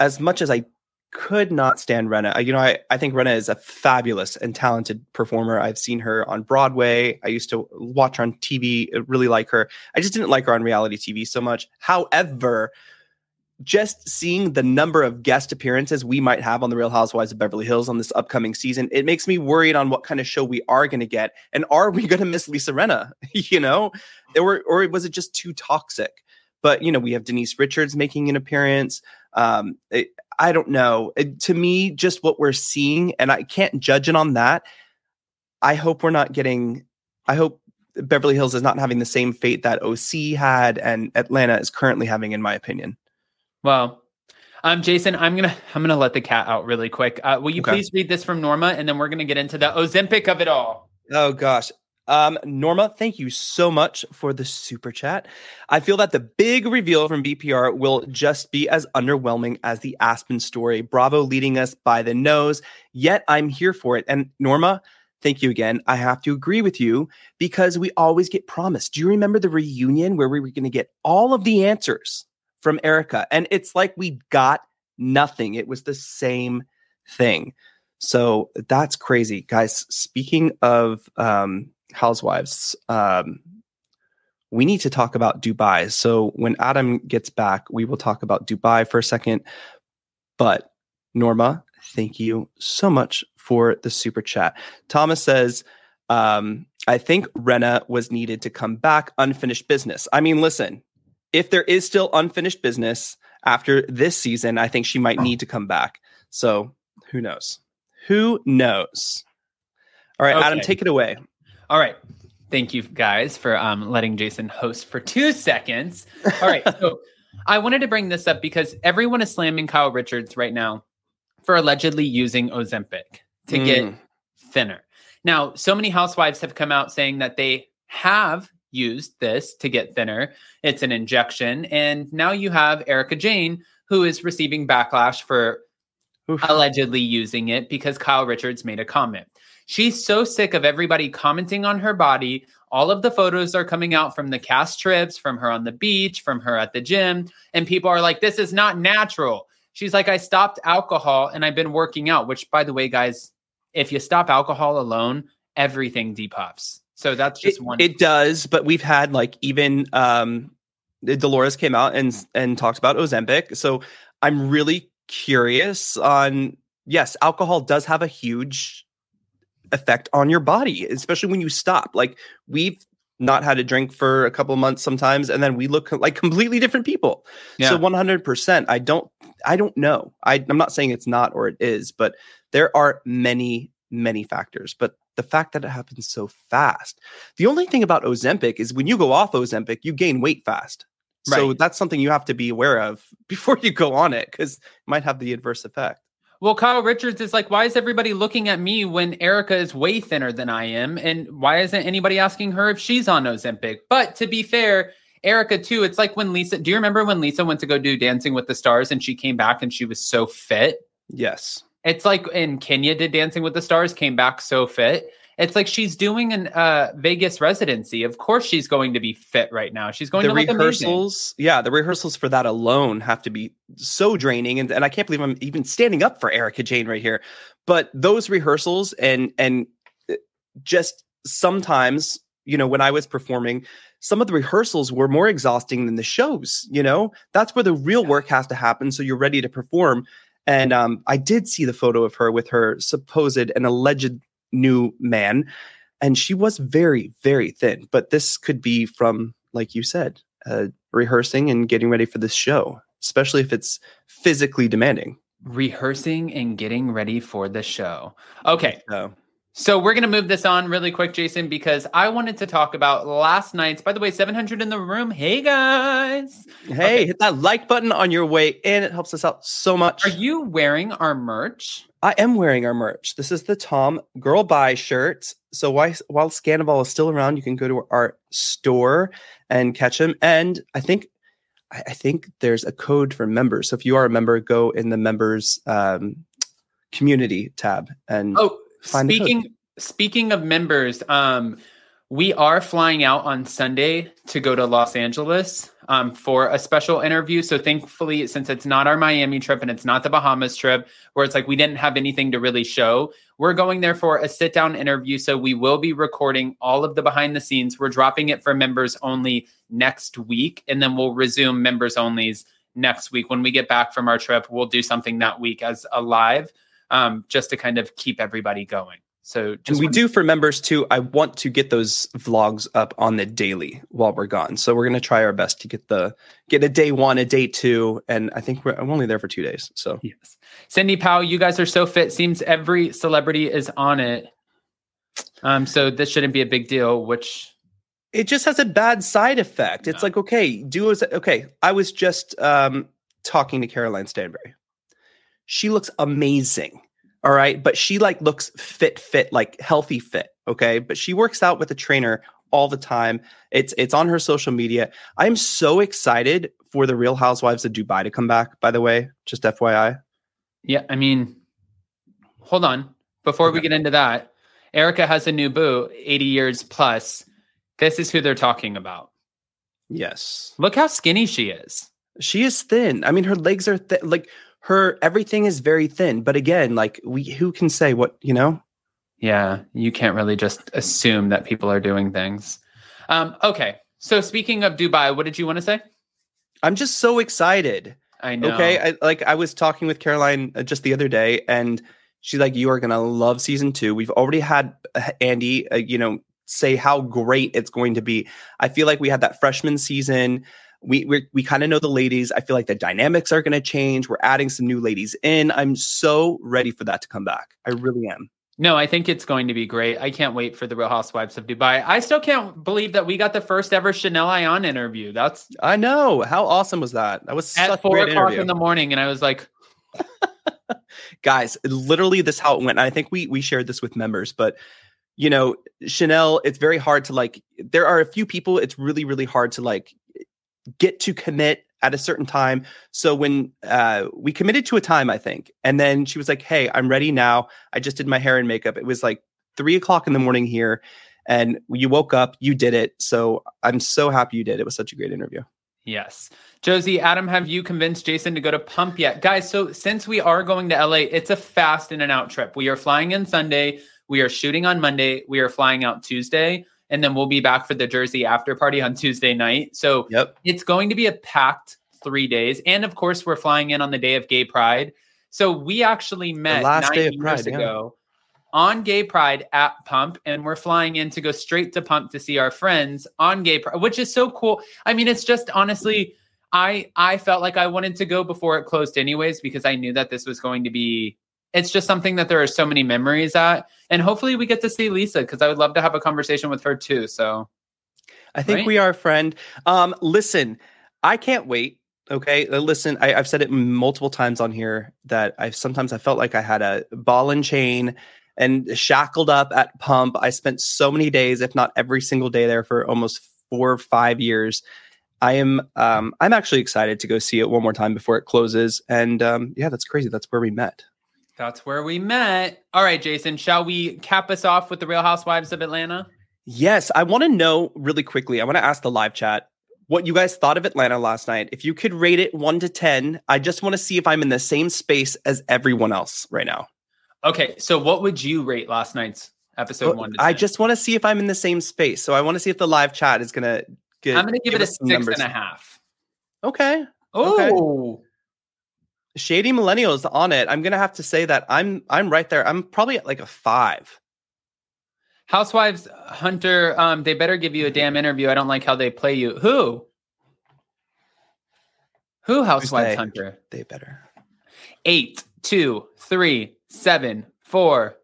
[SPEAKER 3] as much as I could not stand Rinna. You know, I, I think Rinna is a fabulous and talented performer. I've seen her on Broadway. I used to watch her on TV, uh, really like her. I just didn't like her on reality TV so much. However, just seeing the number of guest appearances we might have on the Real Housewives of Beverly Hills on this upcoming season, it makes me worried on what kind of show we are going to get, and are we going to miss Lisa Rinna? [LAUGHS] you know, or or was it just too toxic? But you know, we have Denise Richards making an appearance. Um, it- I don't know. It- to me, just what we're seeing, and I can't judge it on that. I hope we're not getting. I hope Beverly Hills is not having the same fate that OC had and Atlanta is currently having, in my opinion.
[SPEAKER 2] Well, um, Jason, I'm gonna I'm gonna let the cat out really quick. Uh, will you
[SPEAKER 3] Okay.
[SPEAKER 2] please read this from Norma, and then we're gonna get into the Ozempic of it all.
[SPEAKER 3] Oh gosh. Um, Norma, thank you so much for the super chat. I feel that the big reveal from VPR will just be as underwhelming as the Aspen story. Bravo leading us by the nose, yet I'm here for it. And Norma, thank you again. I have to agree with you because we always get promised. Do you remember the reunion where we were going to get all of the answers from Erika? And it's like we got nothing. It was the same thing. So that's crazy, guys. Speaking of um, housewives, um, we need to talk about Dubai. So when Adam gets back, we will talk about Dubai for a second. But Norma, thank you so much for the super chat. Thomas says, um, I think Rinna was needed to come back unfinished business. I mean, listen, if there is still unfinished business after this season, I think she might need to come back. So who knows? Who knows? All right, Adam, take it away.
[SPEAKER 2] All right. Thank you guys for um, letting Jason host for two [LAUGHS] seconds. All right. so [LAUGHS] I wanted to bring this up because everyone is slamming Kyle Richards right now for allegedly using Ozempic to get
[SPEAKER 3] Mm.
[SPEAKER 2] thinner. Now, so many housewives have come out saying that they have used this to get thinner. It's an injection. And now you have Erika Jayne, who is receiving backlash for
[SPEAKER 3] Oof.
[SPEAKER 2] allegedly using it because Kyle Richards made a comment. She's so sick of everybody commenting on her body. All of the photos are coming out from the cast trips, from her on the beach, from her at the gym. And people are like, this is not natural. She's like, I stopped alcohol and I've been working out, which, by the way, guys, if you stop alcohol alone, everything depuffs. So that's just
[SPEAKER 3] it,
[SPEAKER 2] one.
[SPEAKER 3] it does, but we've had like even um Dolores came out and and talked about Ozempic. So I'm really curious on yes, alcohol does have a huge effect on your body, especially when you stop. Like we've not had a drink for a couple of months sometimes and then we look like completely different people. So 100% I don't I don't know. I I'm not saying it's not or it is, but there are many many factors, but the fact that it happens so fast. The only thing about Ozempic is when you go off Ozempic, you gain weight fast. So that's something you have to be aware of [LAUGHS] before you go on it because it might have the adverse effect.
[SPEAKER 2] Well, Kyle Richards is like, why is everybody looking at me when Erika is way thinner than I am? And why isn't anybody asking her if she's on Ozempic? But to be fair, Erika too, it's like when Lisa, do you remember when Lisa went to go do Dancing with the Stars and she came back and she was so fit?
[SPEAKER 3] Yes.
[SPEAKER 2] It's like in Kenya did Dancing with the Stars, came back so fit. It's like she's doing an uh, Vegas residency. Of course, she's going to be fit right now. She's going
[SPEAKER 3] the
[SPEAKER 2] to
[SPEAKER 3] rehearsals, yeah, the rehearsals for that alone have to be so draining. And, and I can't believe I'm even standing up for Erika Jayne right here. But those rehearsals and and uh, just sometimes, you know, when I was performing, some of the rehearsals were more exhausting than the shows. You know, that's where the real work has to happen. So you're ready to perform. And um, I did see the photo of her with her supposed and alleged new man, and she was very, very thin. But this could be from, like you said, uh, rehearsing and getting ready for this show, especially if it's physically demanding.
[SPEAKER 2] Rehearsing and getting ready for the show. Okay.
[SPEAKER 3] So,
[SPEAKER 2] So we're going to move this on really quick, Jason, because I wanted to talk about last night's, by the way, 700 in the room. Hey, guys.
[SPEAKER 3] hey,
[SPEAKER 2] Okay.
[SPEAKER 3] hit that like button on your way in. It helps us out so much.
[SPEAKER 2] Are you wearing our merch?
[SPEAKER 3] I am wearing our merch. This is the Tom Girl Buy shirt. So while, while is still around, you can go to our store and catch them. And I think I, I think there's a code for members. So if you are a member, go in the members um, community tab and
[SPEAKER 2] Oh,
[SPEAKER 3] Find
[SPEAKER 2] speaking speaking of members, um, we are flying out on Sunday to go to Los Angeles um, for a special interview. So thankfully, since it's not our Miami trip and it's not the Bahamas trip, where it's like we didn't have anything to really show, we're going there for a sit down interview. So we will be recording all of the behind the scenes. We're dropping it for members only next week, and then we'll resume members onlys next week. When we get back from our trip, we'll do something that week as a live, um, just to kind of keep everybody going. So
[SPEAKER 3] and we do for members too. I want to get those vlogs up on the daily while we're gone. So we're gonna try our best to get the get a day one, a day two, and I think we're I'm only there for two days. So
[SPEAKER 2] Yes. Cindy Powell, you guys are so fit. Seems every celebrity is on it. Um, so this shouldn't be a big deal, which
[SPEAKER 3] it just has a bad side effect. It's
[SPEAKER 2] No.
[SPEAKER 3] like, okay, do as okay. I was just um talking to Caroline Stanbury. She looks amazing. All right. But she like looks fit, fit, like healthy fit. Okay. But she works out with a trainer all the time. It's it's on her social media. I'm so excited for the Real Housewives of Dubai to come back, by the way. Just FYI.
[SPEAKER 2] yeah, I mean, hold on. Before we get into that, Erika has a new boo, 80 years plus. This is who they're talking about.
[SPEAKER 3] Yes.
[SPEAKER 2] Look how skinny she is.
[SPEAKER 3] She is thin. I mean, her legs are thin. Like her everything is very thin. But again, like we who can say what, you know?
[SPEAKER 2] Yeah, you can't really just assume that people are doing things. Um, okay, So speaking of Dubai, what did you want to say?
[SPEAKER 3] I'm just so excited.
[SPEAKER 2] I know.
[SPEAKER 3] Okay, I, like I was talking with Caroline uh, just the other day, and she's like, "You are gonna love season two. We've already had uh, Andy, uh, you know, say how great it's going to be. I feel like we had that freshman season. We we we kind of know the ladies. I feel like the dynamics are going to change. We're adding some new ladies in. I'm so ready for that to come back. I really am.
[SPEAKER 2] No, I think it's going to be great. I can't wait for the Real Housewives of Dubai. I still can't believe that we got the first ever Chanel Ayan interview. That's
[SPEAKER 3] I know. How awesome was that? That was
[SPEAKER 2] at four o'clock
[SPEAKER 3] interview.
[SPEAKER 2] in the morning, and I was like, [LAUGHS]
[SPEAKER 3] guys literally this how it went and i think we we shared this with members but you know chanel it's very hard to like there are a few people it's really really hard to like get to commit at a certain time. So when uh we committed to a time i think and then she was like hey i'm ready now. I just did my hair and makeup. It was like three o'clock in the morning here and you woke up you did it. So i'm so happy you did. It was such a great interview.
[SPEAKER 2] Yes. Josie, Adam, have you convinced Jason to go to Pump yet? Guys, so since we are going to LA, it's a fast in and out trip. We are flying in Sunday, we are shooting on Monday, we are flying out Tuesday, and then we'll be back for the Jersey after party on Tuesday night. So
[SPEAKER 3] yep
[SPEAKER 2] it's going to be a packed three days. And of course, we're flying in on the day of Gay Pride. So we actually met
[SPEAKER 3] last
[SPEAKER 2] nine
[SPEAKER 3] day of
[SPEAKER 2] years
[SPEAKER 3] Pride, yeah.
[SPEAKER 2] ago on Gay Pride at Pump, and we're flying in to go straight to Pump to see our friends on Gay Pride, which is so cool. I mean, it's just honestly, I I felt like I wanted to go before it closed, anyways, because I knew that this was going to be. It's just something that there are so many memories at, and hopefully we get to see Lisa because I would love to have a conversation with her too. So
[SPEAKER 3] I think
[SPEAKER 2] Right?
[SPEAKER 3] we are, friend. Um, listen, I can't wait. Okay, Uh, listen. I, I've said it multiple times on here that I sometimes I felt like I had a ball and chain and shackled up at pump. I spent so many days, if not every single day, there for almost four or five years. I am. Um, I'm actually excited to go see it one more time before it closes. And um, yeah, that's crazy. That's where we met.
[SPEAKER 2] That's where we met. All right, Jason, shall we cap us off with the Real Housewives of Atlanta?
[SPEAKER 3] Yes, I want to know really quickly. I want to ask the live chat what you guys thought of Atlanta last night. If you could rate it one to 10, I just want to see if I'm in the same space as everyone else right now.
[SPEAKER 2] Okay, so what would you rate last night's episode oh, one? To 10?
[SPEAKER 3] I just want to see if I'm in the same space. So I want to see if the live chat is going to get.
[SPEAKER 2] I'm going to give, it a six
[SPEAKER 3] numbers.
[SPEAKER 2] and a half.
[SPEAKER 3] Okay.
[SPEAKER 2] Oh,
[SPEAKER 3] Shady Millennials on it. I'm going to have to say that I'm I'm right there. I'm probably at like a five.
[SPEAKER 2] Housewives Hunter, um, they better give you a damn interview. I don't like how they play you. Who? Who Housewives
[SPEAKER 3] they?
[SPEAKER 2] Hunter?
[SPEAKER 3] They better.
[SPEAKER 2] Eight, two, three, seven, four,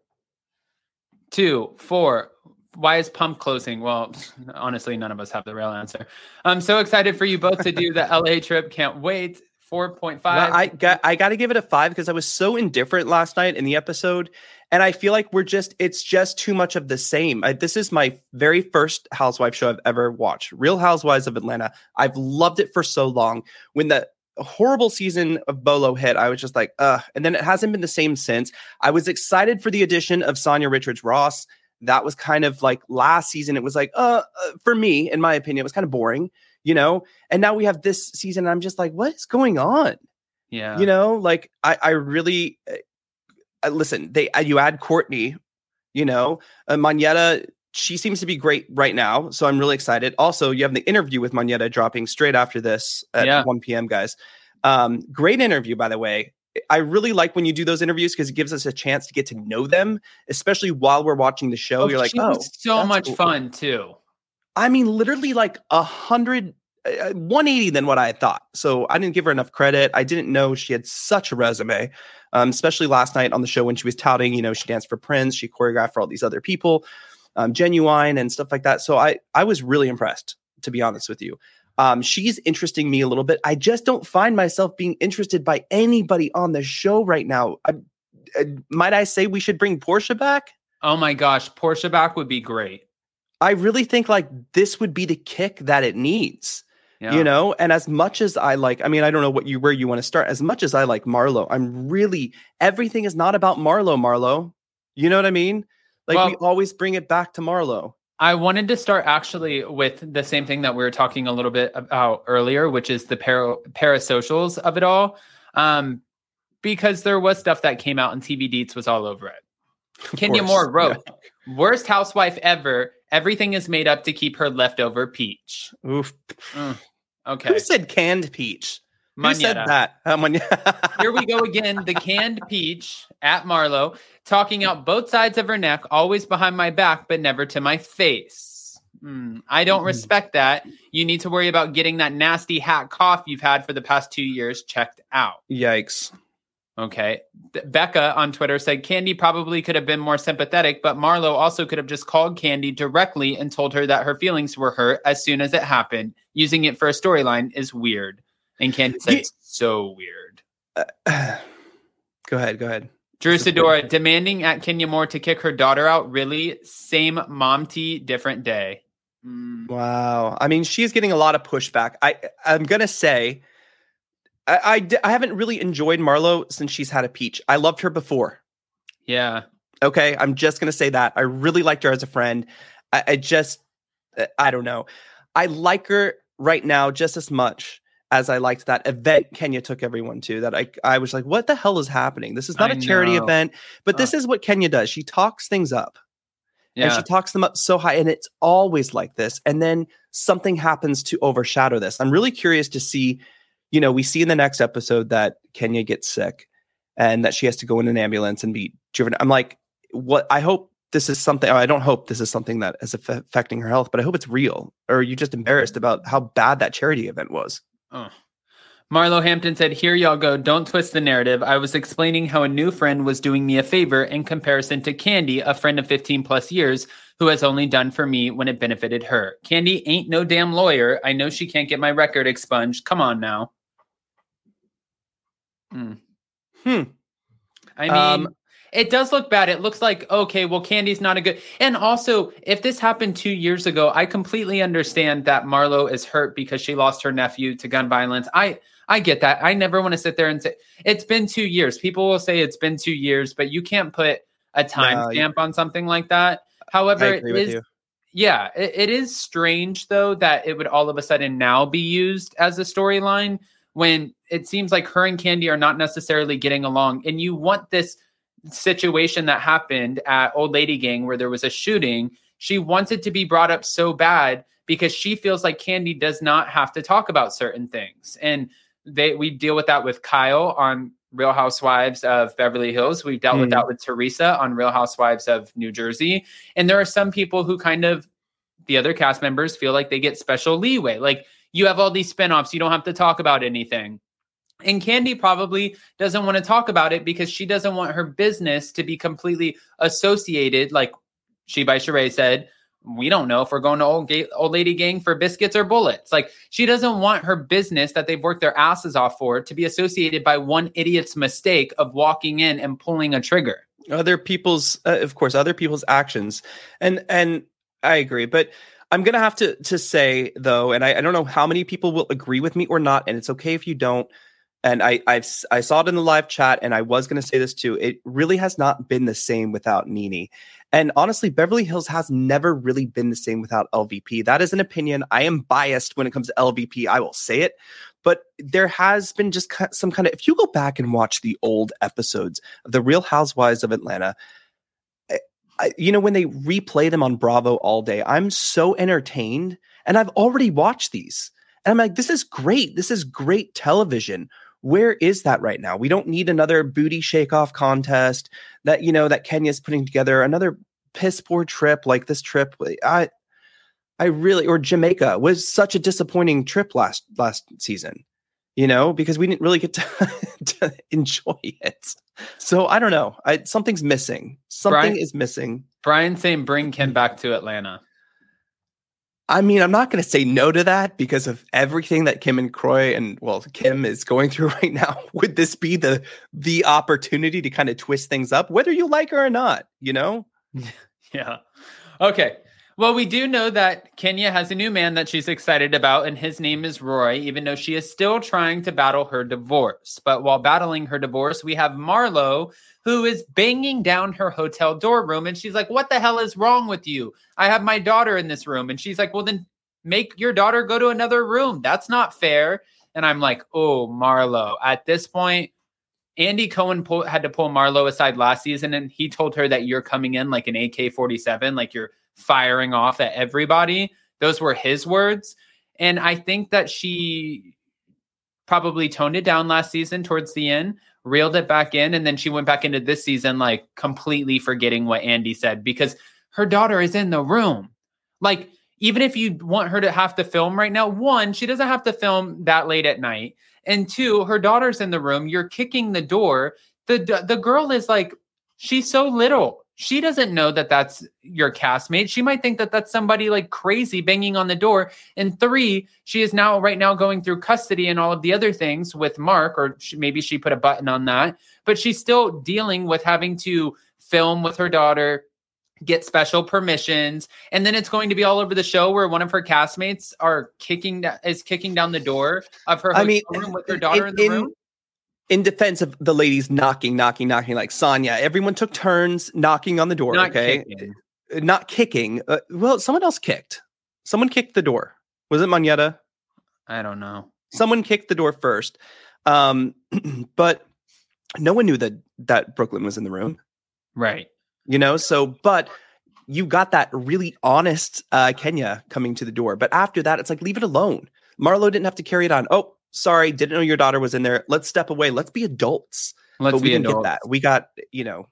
[SPEAKER 2] two, four. Why is pump closing? Well, honestly, none of us have the real answer. I'm so excited for you both to do the LA trip. Can't wait. 4.5.
[SPEAKER 3] No, I got I got to give it a five because I was so indifferent last night in the episode, and I feel like we're just it's just too much of the same. I, this is my very first Housewife show I've ever watched, Real Housewives of Atlanta. I've loved it for so long. When the horrible season of Bolo hit, I was just like, ugh, and then it hasn't been the same since. I was excited for the addition of Sanya Richards Ross. That was kind of like last season. It was like, uh, uh, for me, in my opinion, it was kind of boring, you know. And now we have this season, and I'm just like, what is going on?
[SPEAKER 2] yeah.
[SPEAKER 3] you know like i i really uh, uh, listen they uh, you add courtney you know uh, Monyetta, she seems to be great right now so i'm really excited also you have the interview with Monyetta dropping straight after this at
[SPEAKER 2] Yeah.
[SPEAKER 3] 1 p.m guys um great interview by the way i really like when you do those interviews because it gives us a chance to get to know them especially while we're watching the show you're like oh
[SPEAKER 2] so much
[SPEAKER 3] cool."
[SPEAKER 2] fun too.
[SPEAKER 3] I mean, literally like a hundred, 180 than what I had thought. So I didn't give her enough credit. I didn't know she had such a resume, um, especially last night on the show when she was touting, you know, she danced for Prince, she choreographed for all these other people, um, genuine and stuff like that. So I, I was really impressed, to be honest with you. Um, she's interesting me a little bit. I just don't find myself being interested by anybody on the show right now. I, uh, might I say we should bring Porsha back?
[SPEAKER 2] Oh my gosh, Porsha back would be great.
[SPEAKER 3] I really think like this would be the kick that it needs.
[SPEAKER 2] Yeah.
[SPEAKER 3] You know, and as much as I like, I mean, I don't know what you where you want to start. As much as I like Marlo, I'm really everything is not about Marlo. Marlo, you know what I mean? Like we always bring it back to Marlo.
[SPEAKER 2] I wanted to start actually with the same thing that we were talking a little bit about earlier, which is the para, parasocials of it all. Um, because there was stuff that came out and TV Deets was all over it.
[SPEAKER 3] Of
[SPEAKER 2] Kenya
[SPEAKER 3] course.
[SPEAKER 2] Moore wrote,
[SPEAKER 3] Yeah.
[SPEAKER 2] worst housewife ever. Everything is made up to keep her leftover peach.
[SPEAKER 3] Oof.
[SPEAKER 2] Okay.
[SPEAKER 3] Who said canned peach? Who said that? Uh. [LAUGHS]
[SPEAKER 2] Here we go again. The canned peach at Marlo, talking out both sides of her neck, always behind my back, but never to my face. Hmm, I don't
[SPEAKER 3] Mhm.
[SPEAKER 2] respect that. You need to worry about getting that nasty hat cough you've had for the past two years checked out.
[SPEAKER 3] Yikes.
[SPEAKER 2] Okay. Becca on Twitter said Kandi probably could have been more sympathetic, but Marlo also could have just called Kandi directly and told her that her feelings were hurt as soon as it happened. Using it for a storyline is weird. And Kandi said, so weird. [SIGHS]
[SPEAKER 3] go ahead. Go ahead.
[SPEAKER 2] Drew Sidora demanding at Kenya Moore to kick her daughter out. Really? Same mom tea, different day. Mm,
[SPEAKER 3] Wow. I mean, she's getting a lot of pushback. I I'm gonna say, I I, I haven't really enjoyed Marlo since she's had a peach. I loved her before.
[SPEAKER 2] yeah.
[SPEAKER 3] Okay, I'm just gonna say that I really liked her as a friend. I, I just uh, I don't know. I like her right now just as much as I liked that event Kenya took everyone to. That I I was like, what the hell is happening? This is not
[SPEAKER 2] I
[SPEAKER 3] a charity
[SPEAKER 2] know.
[SPEAKER 3] event, but this is what Kenya does. She talks things up. and
[SPEAKER 2] Yeah.
[SPEAKER 3] she talks them up so high and it's always like this and then something happens to overshadow this i'm really curious to see you know we see in the next episode that kenya gets sick and that she has to go in an ambulance and be driven i'm like what i hope this is something i don't hope this is something that is affecting her health but i hope it's real or are you're just embarrassed mm-hmm. about how bad that charity event was
[SPEAKER 2] Oh. Marlo Hampton said, Here y'all go. Don't twist the narrative. I was explaining how a new friend was doing me a favor in comparison to Kandi, a friend of 15 plus years, who has only done for me when it benefited her. Kandi ain't no damn lawyer. I know she can't get my record expunged. Come on now.
[SPEAKER 3] Hmm
[SPEAKER 2] I mean,
[SPEAKER 3] Um,
[SPEAKER 2] it does look bad. It looks like, okay, well, Kandi's not a good. And also, if this happened two years ago, I completely understand that Marlo is hurt because she lost her nephew to gun violence. I. I get that. I never want to sit there and say it's been two years. People will say it's been two years, but you can't put a time
[SPEAKER 3] No,
[SPEAKER 2] on something like that. However, it is
[SPEAKER 3] you
[SPEAKER 2] yeah, it, it is strange though that it would all of a sudden now be used as a storyline when it seems like her and Kandi are not necessarily getting along. And you want this situation that happened at Old Lady Gang where there was a shooting. She wants it to be brought up so bad because she feels like Kandi does not have to talk about certain things. And they we deal with that with Kyle on Real Housewives of Beverly Hills. We've dealt with
[SPEAKER 3] Mm.
[SPEAKER 2] that with Teresa on Real Housewives of New Jersey. And there are some people who kind of the other cast members feel like they get special leeway. Like you have all these spinoffs, you don't have to talk about anything. And Kandi probably doesn't want to talk about it because she doesn't want her business to be completely associated, like she by Sheree said. We don't know if we're going to old, ga- old lady gang for biscuits or bullets. Like she doesn't want her business that they've worked their asses off for to be associated by one idiot's mistake of walking in and pulling a trigger.
[SPEAKER 3] other people's uh, of course other people's actions and and i agree but i'm gonna have to to say though and I, I don't know how many people will agree with me or not and it's okay if you don't and i i've i saw it in the live chat and i was gonna say this too it really has not been the same without Nene and honestly beverly hills has never really been the same without lvp that is an opinion. I am biased when it comes to lvp i will say it. But there has been just some kind of if you go back and watch the old episodes of the real housewives of atlanta I- you know when they replay them on bravo all day i'm so entertained and i've already watched these. And i'm like this is great. This is great television. Where is that right now? We don't need another booty shake off contest that you know that kenya's putting together another piss poor trip like this trip. I i really or jamaica was such a disappointing trip last last season you know because we didn't really get to, [LAUGHS] to enjoy it so i don't know I, something's missing something
[SPEAKER 2] Brian-
[SPEAKER 3] is missing
[SPEAKER 2] Brian saying bring Kim back to Atlanta.
[SPEAKER 3] I mean, I'm not going to say no to that because of everything that Kim and Kroy and well, Kim is going through [LAUGHS] right now. Would this be the the opportunity to kind of twist things up, whether you like her or not? You know, [LAUGHS]
[SPEAKER 2] Yeah. Okay. Well, we do know that Kenya has a new man that she's excited about, and his name is Roy, even though she is still trying to battle her divorce. But while battling her divorce, we have Marlo, who is banging down her hotel door room, and she's like, What the hell is wrong with you? I have my daughter in this room. And she's like, Well, then make your daughter go to another room. That's not fair. And I'm like, Oh, Marlo, at this point, Andy Cohen pull, had to pull Marlo aside last season, and he told her that you're coming in like an AK 47, like you're firing off at everybody. Those were his words. And I think that she probably toned it down last season towards the end, reeled it back in, and then she went back into this season like completely forgetting what Andy said because her daughter is in the room. Like, even if you want her to have to film right now, one, she doesn't have to film that late at night. And two, her daughter's in the room. You're kicking the door. The the girl is like, she's so little. She doesn't know that that's your castmate. She might think that that's somebody like crazy banging on the door. And three, she is now right now going through custody and all of the other things with Marc, or she, maybe she put a button on that, but she's still dealing with having to film with her daughter, get special permissions, and then it's going to be all over the show where one of her castmates are kicking is kicking down the door of her
[SPEAKER 3] I mean,
[SPEAKER 2] room with her daughter in,
[SPEAKER 3] in-
[SPEAKER 2] the room.
[SPEAKER 3] In defense of the ladies knocking, knocking, knocking, like Sanya, everyone took turns knocking on the door.
[SPEAKER 2] Not
[SPEAKER 3] okay,
[SPEAKER 2] kicking.
[SPEAKER 3] Uh, not kicking. Uh, well, someone else kicked. Someone kicked the door. Was it Monyetta?
[SPEAKER 2] I don't know.
[SPEAKER 3] Someone kicked the door first. Um, [CLEARS THROAT] but no one knew that that Brooklyn was in the room.
[SPEAKER 2] Right.
[SPEAKER 3] You know, so but you got that really honest uh Kenya coming to the door. But after that, it's like leave it alone. Marlo didn't have to carry it on. Oh, sorry, didn't know your daughter was in there. Let's step away. Let's be adults.
[SPEAKER 2] Let's
[SPEAKER 3] but we
[SPEAKER 2] be
[SPEAKER 3] didn't
[SPEAKER 2] adults.
[SPEAKER 3] get that. We got, you know,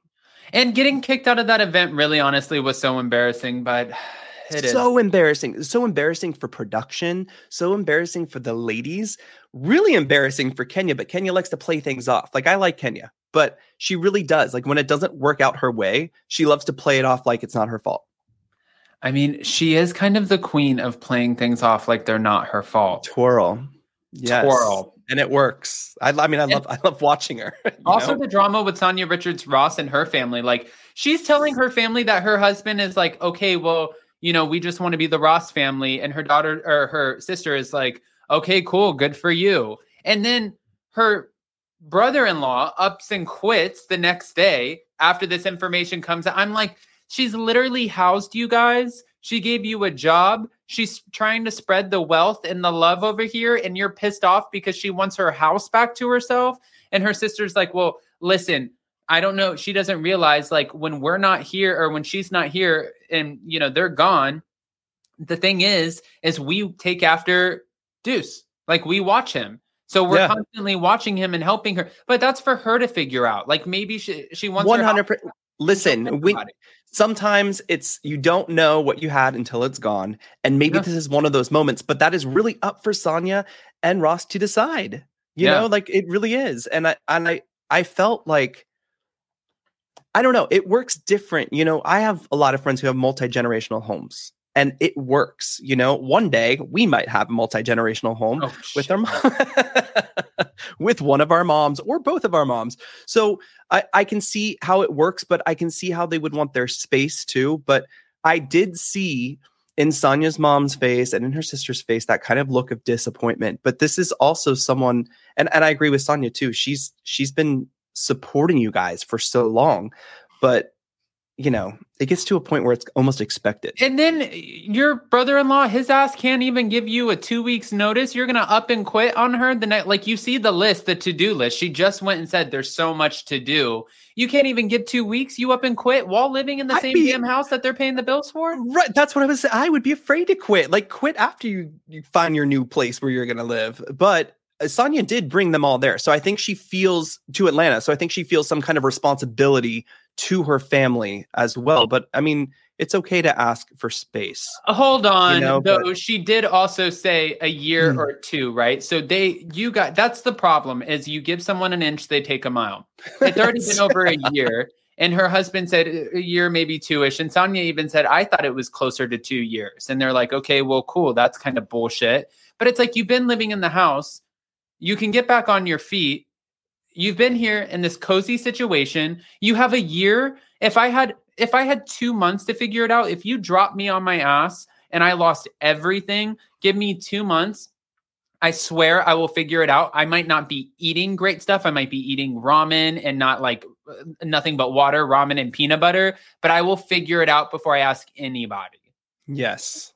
[SPEAKER 2] And getting kicked out of that event really honestly was so embarrassing, but [SIGHS] it is.
[SPEAKER 3] so embarrassing. So embarrassing for production, so embarrassing for the ladies, really embarrassing for Kenya, but Kenya likes to play things off. Like I like Kenya, but she really does. Like when it doesn't work out her way, she loves to play it off like it's not her fault.
[SPEAKER 2] I mean, she is kind of the queen of playing things off like they're not her fault.
[SPEAKER 3] Twirl. Yes.
[SPEAKER 2] Twirl.
[SPEAKER 3] And it works. I, I mean, I love [LAUGHS] I love watching her. [LAUGHS]
[SPEAKER 2] Also,
[SPEAKER 3] know?
[SPEAKER 2] the drama with Sanya Richards Ross and her family. Like, she's telling her family that her husband is like, okay, well, you know, we just want to be the Ross family. And her daughter or her sister is like, okay, cool, good for you. And then her brother in law ups and quits the next day after this information comes out. I'm like, she's literally housed you guys. She gave you a job. She's trying to spread the wealth and the love over here. And you're pissed off because she wants her house back to herself. And her sister's like, well, listen, I don't know. She doesn't realize like when we're not here or when she's not here and you know they're gone. The thing is, is we take after Deuce. Like we watch him. So we're
[SPEAKER 3] Yeah.
[SPEAKER 2] constantly watching him and helping her. But that's for her to figure out. Like maybe she she wants
[SPEAKER 3] one
[SPEAKER 2] her
[SPEAKER 3] hundred.
[SPEAKER 2] house-
[SPEAKER 3] percent Listen, we, sometimes it's you don't know what you had until it's gone, and maybe
[SPEAKER 2] Yeah.
[SPEAKER 3] this is one of those moments. But that is really up for Sanya and Ross to decide. You
[SPEAKER 2] Yeah.
[SPEAKER 3] know, like it really is. And I and I I felt like I don't know. It works different. You know, I have a lot of friends who have multi generational homes, and it works. You know, one day we might have a multi generational home
[SPEAKER 2] Oh,
[SPEAKER 3] with our mom, [LAUGHS] with one of our moms or both of our moms. So I, I can see how it works, but I can see how they would want their space too. But I did see in Sanya's mom's face and in her sister's face that kind of look of disappointment. But this is also someone, and, and I agree with Sonya too. She's she's been supporting you guys for so long, but you know, it gets to a point where it's almost expected.
[SPEAKER 2] And then your brother-in-law, his ass can't even give you a two weeks notice. You're gonna up and quit on her the night. Like you see the list, the to-do list. She just went and said there's so much to do. You can't even give two weeks. You up and quit while living in the
[SPEAKER 3] I'd
[SPEAKER 2] same
[SPEAKER 3] be-
[SPEAKER 2] damn house that they're paying the bills for.
[SPEAKER 3] Right, that's what I was. I would be afraid to quit. Like quit after you, you find your new place where you're going to live. But uh, Sanya did bring them all there, so I think she feels to Atlanta. So I think she feels some kind of responsibility to her family as well. But I mean, it's okay to ask for space.
[SPEAKER 2] Uh, Hold on,
[SPEAKER 3] know,
[SPEAKER 2] though.
[SPEAKER 3] but-
[SPEAKER 2] She did also say a year
[SPEAKER 3] Hmm.
[SPEAKER 2] or two, right? So they, you got that's the problem is you give someone an inch, they take a mile. It's already been over a [LAUGHS] year. And her husband said a year, maybe two ish. And Sanya even said, I thought it was closer to two years. And they're like, okay, well, cool. That's kind of bullshit. But it's like you've been living in the house. You can get back on your feet. You've been here in this cozy situation. You have a year. If I had if I had two months to figure it out, if you dropped me on my ass and I lost everything, give me two months. I swear I will figure it out. I might not be eating great stuff. I might be eating ramen and not like nothing but water, ramen and peanut butter, but I will figure it out before I ask anybody.
[SPEAKER 3] Yes.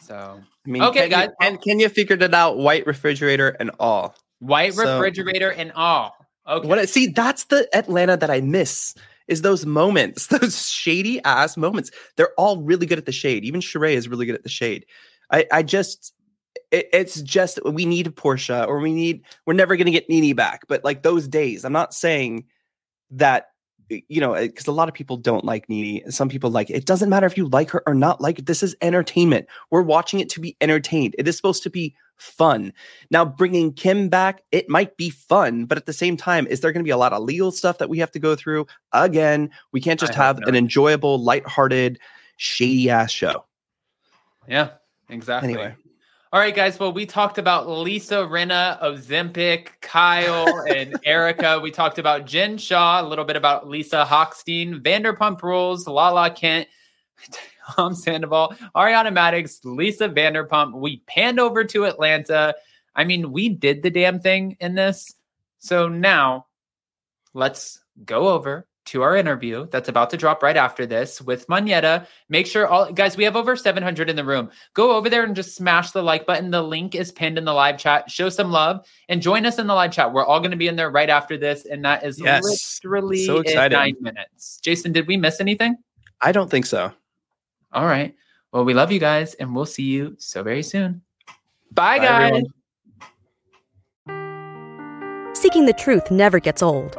[SPEAKER 2] So,
[SPEAKER 3] I mean,
[SPEAKER 2] Okay,
[SPEAKER 3] Kenya,
[SPEAKER 2] guys.
[SPEAKER 3] And Kenya figured it out. White refrigerator and all.
[SPEAKER 2] white
[SPEAKER 3] So-
[SPEAKER 2] refrigerator and all. Okay.
[SPEAKER 3] What I see, that's the Atlanta that I miss. Is those moments, [LAUGHS] those shady ass moments. They're all really good at the shade. Even Sheree is really good at the shade. I, I just, it, it's just we need Porsha or we need. We're never gonna get Nene back. But like those days, I'm not saying that you know eh, because a lot of people don't like Nene. Some people like it. Doesn't matter if you like her or not. Like it. this is entertainment. We're watching it to be entertained. It is supposed to be fun. Now, bringing Kim back, it might be fun, but at the same time, is there going to be a lot of legal stuff that we have to go through? Again, we can't just
[SPEAKER 2] I
[SPEAKER 3] have an enjoyable, lighthearted, shady ass show.
[SPEAKER 2] Yeah, exactly.
[SPEAKER 3] Anyway.
[SPEAKER 2] All right, guys. Well, we talked about Lisa Rinna, Ozempic, Kyle, [LAUGHS] and Erika. We talked about Jen Shah, a little bit about Lisa Hochstein, Vanderpump Rules, Lala Kent, [LAUGHS] Tom Sandoval, Ariana Madix, Lisa Vanderpump. We panned over to Atlanta. I mean, we did the damn thing in this. So now let's go over to our interview that's about to drop right after this with Monyetta. Make sure all guys, we have over 700 in the room. Go over there and just smash the like button. The link is pinned in the live chat. Show some love and join us in the live chat. We're all going to be in there right after this, and that is
[SPEAKER 3] Yes.
[SPEAKER 2] literally
[SPEAKER 3] So
[SPEAKER 2] in
[SPEAKER 3] excited.
[SPEAKER 2] nine minutes. Jason, did we miss anything?
[SPEAKER 3] I don't think so.
[SPEAKER 2] All right. Well, we love you guys, and we'll see you so very soon. Bye,
[SPEAKER 3] Bye,
[SPEAKER 2] guys.
[SPEAKER 3] everyone.
[SPEAKER 5] Seeking the truth never gets old.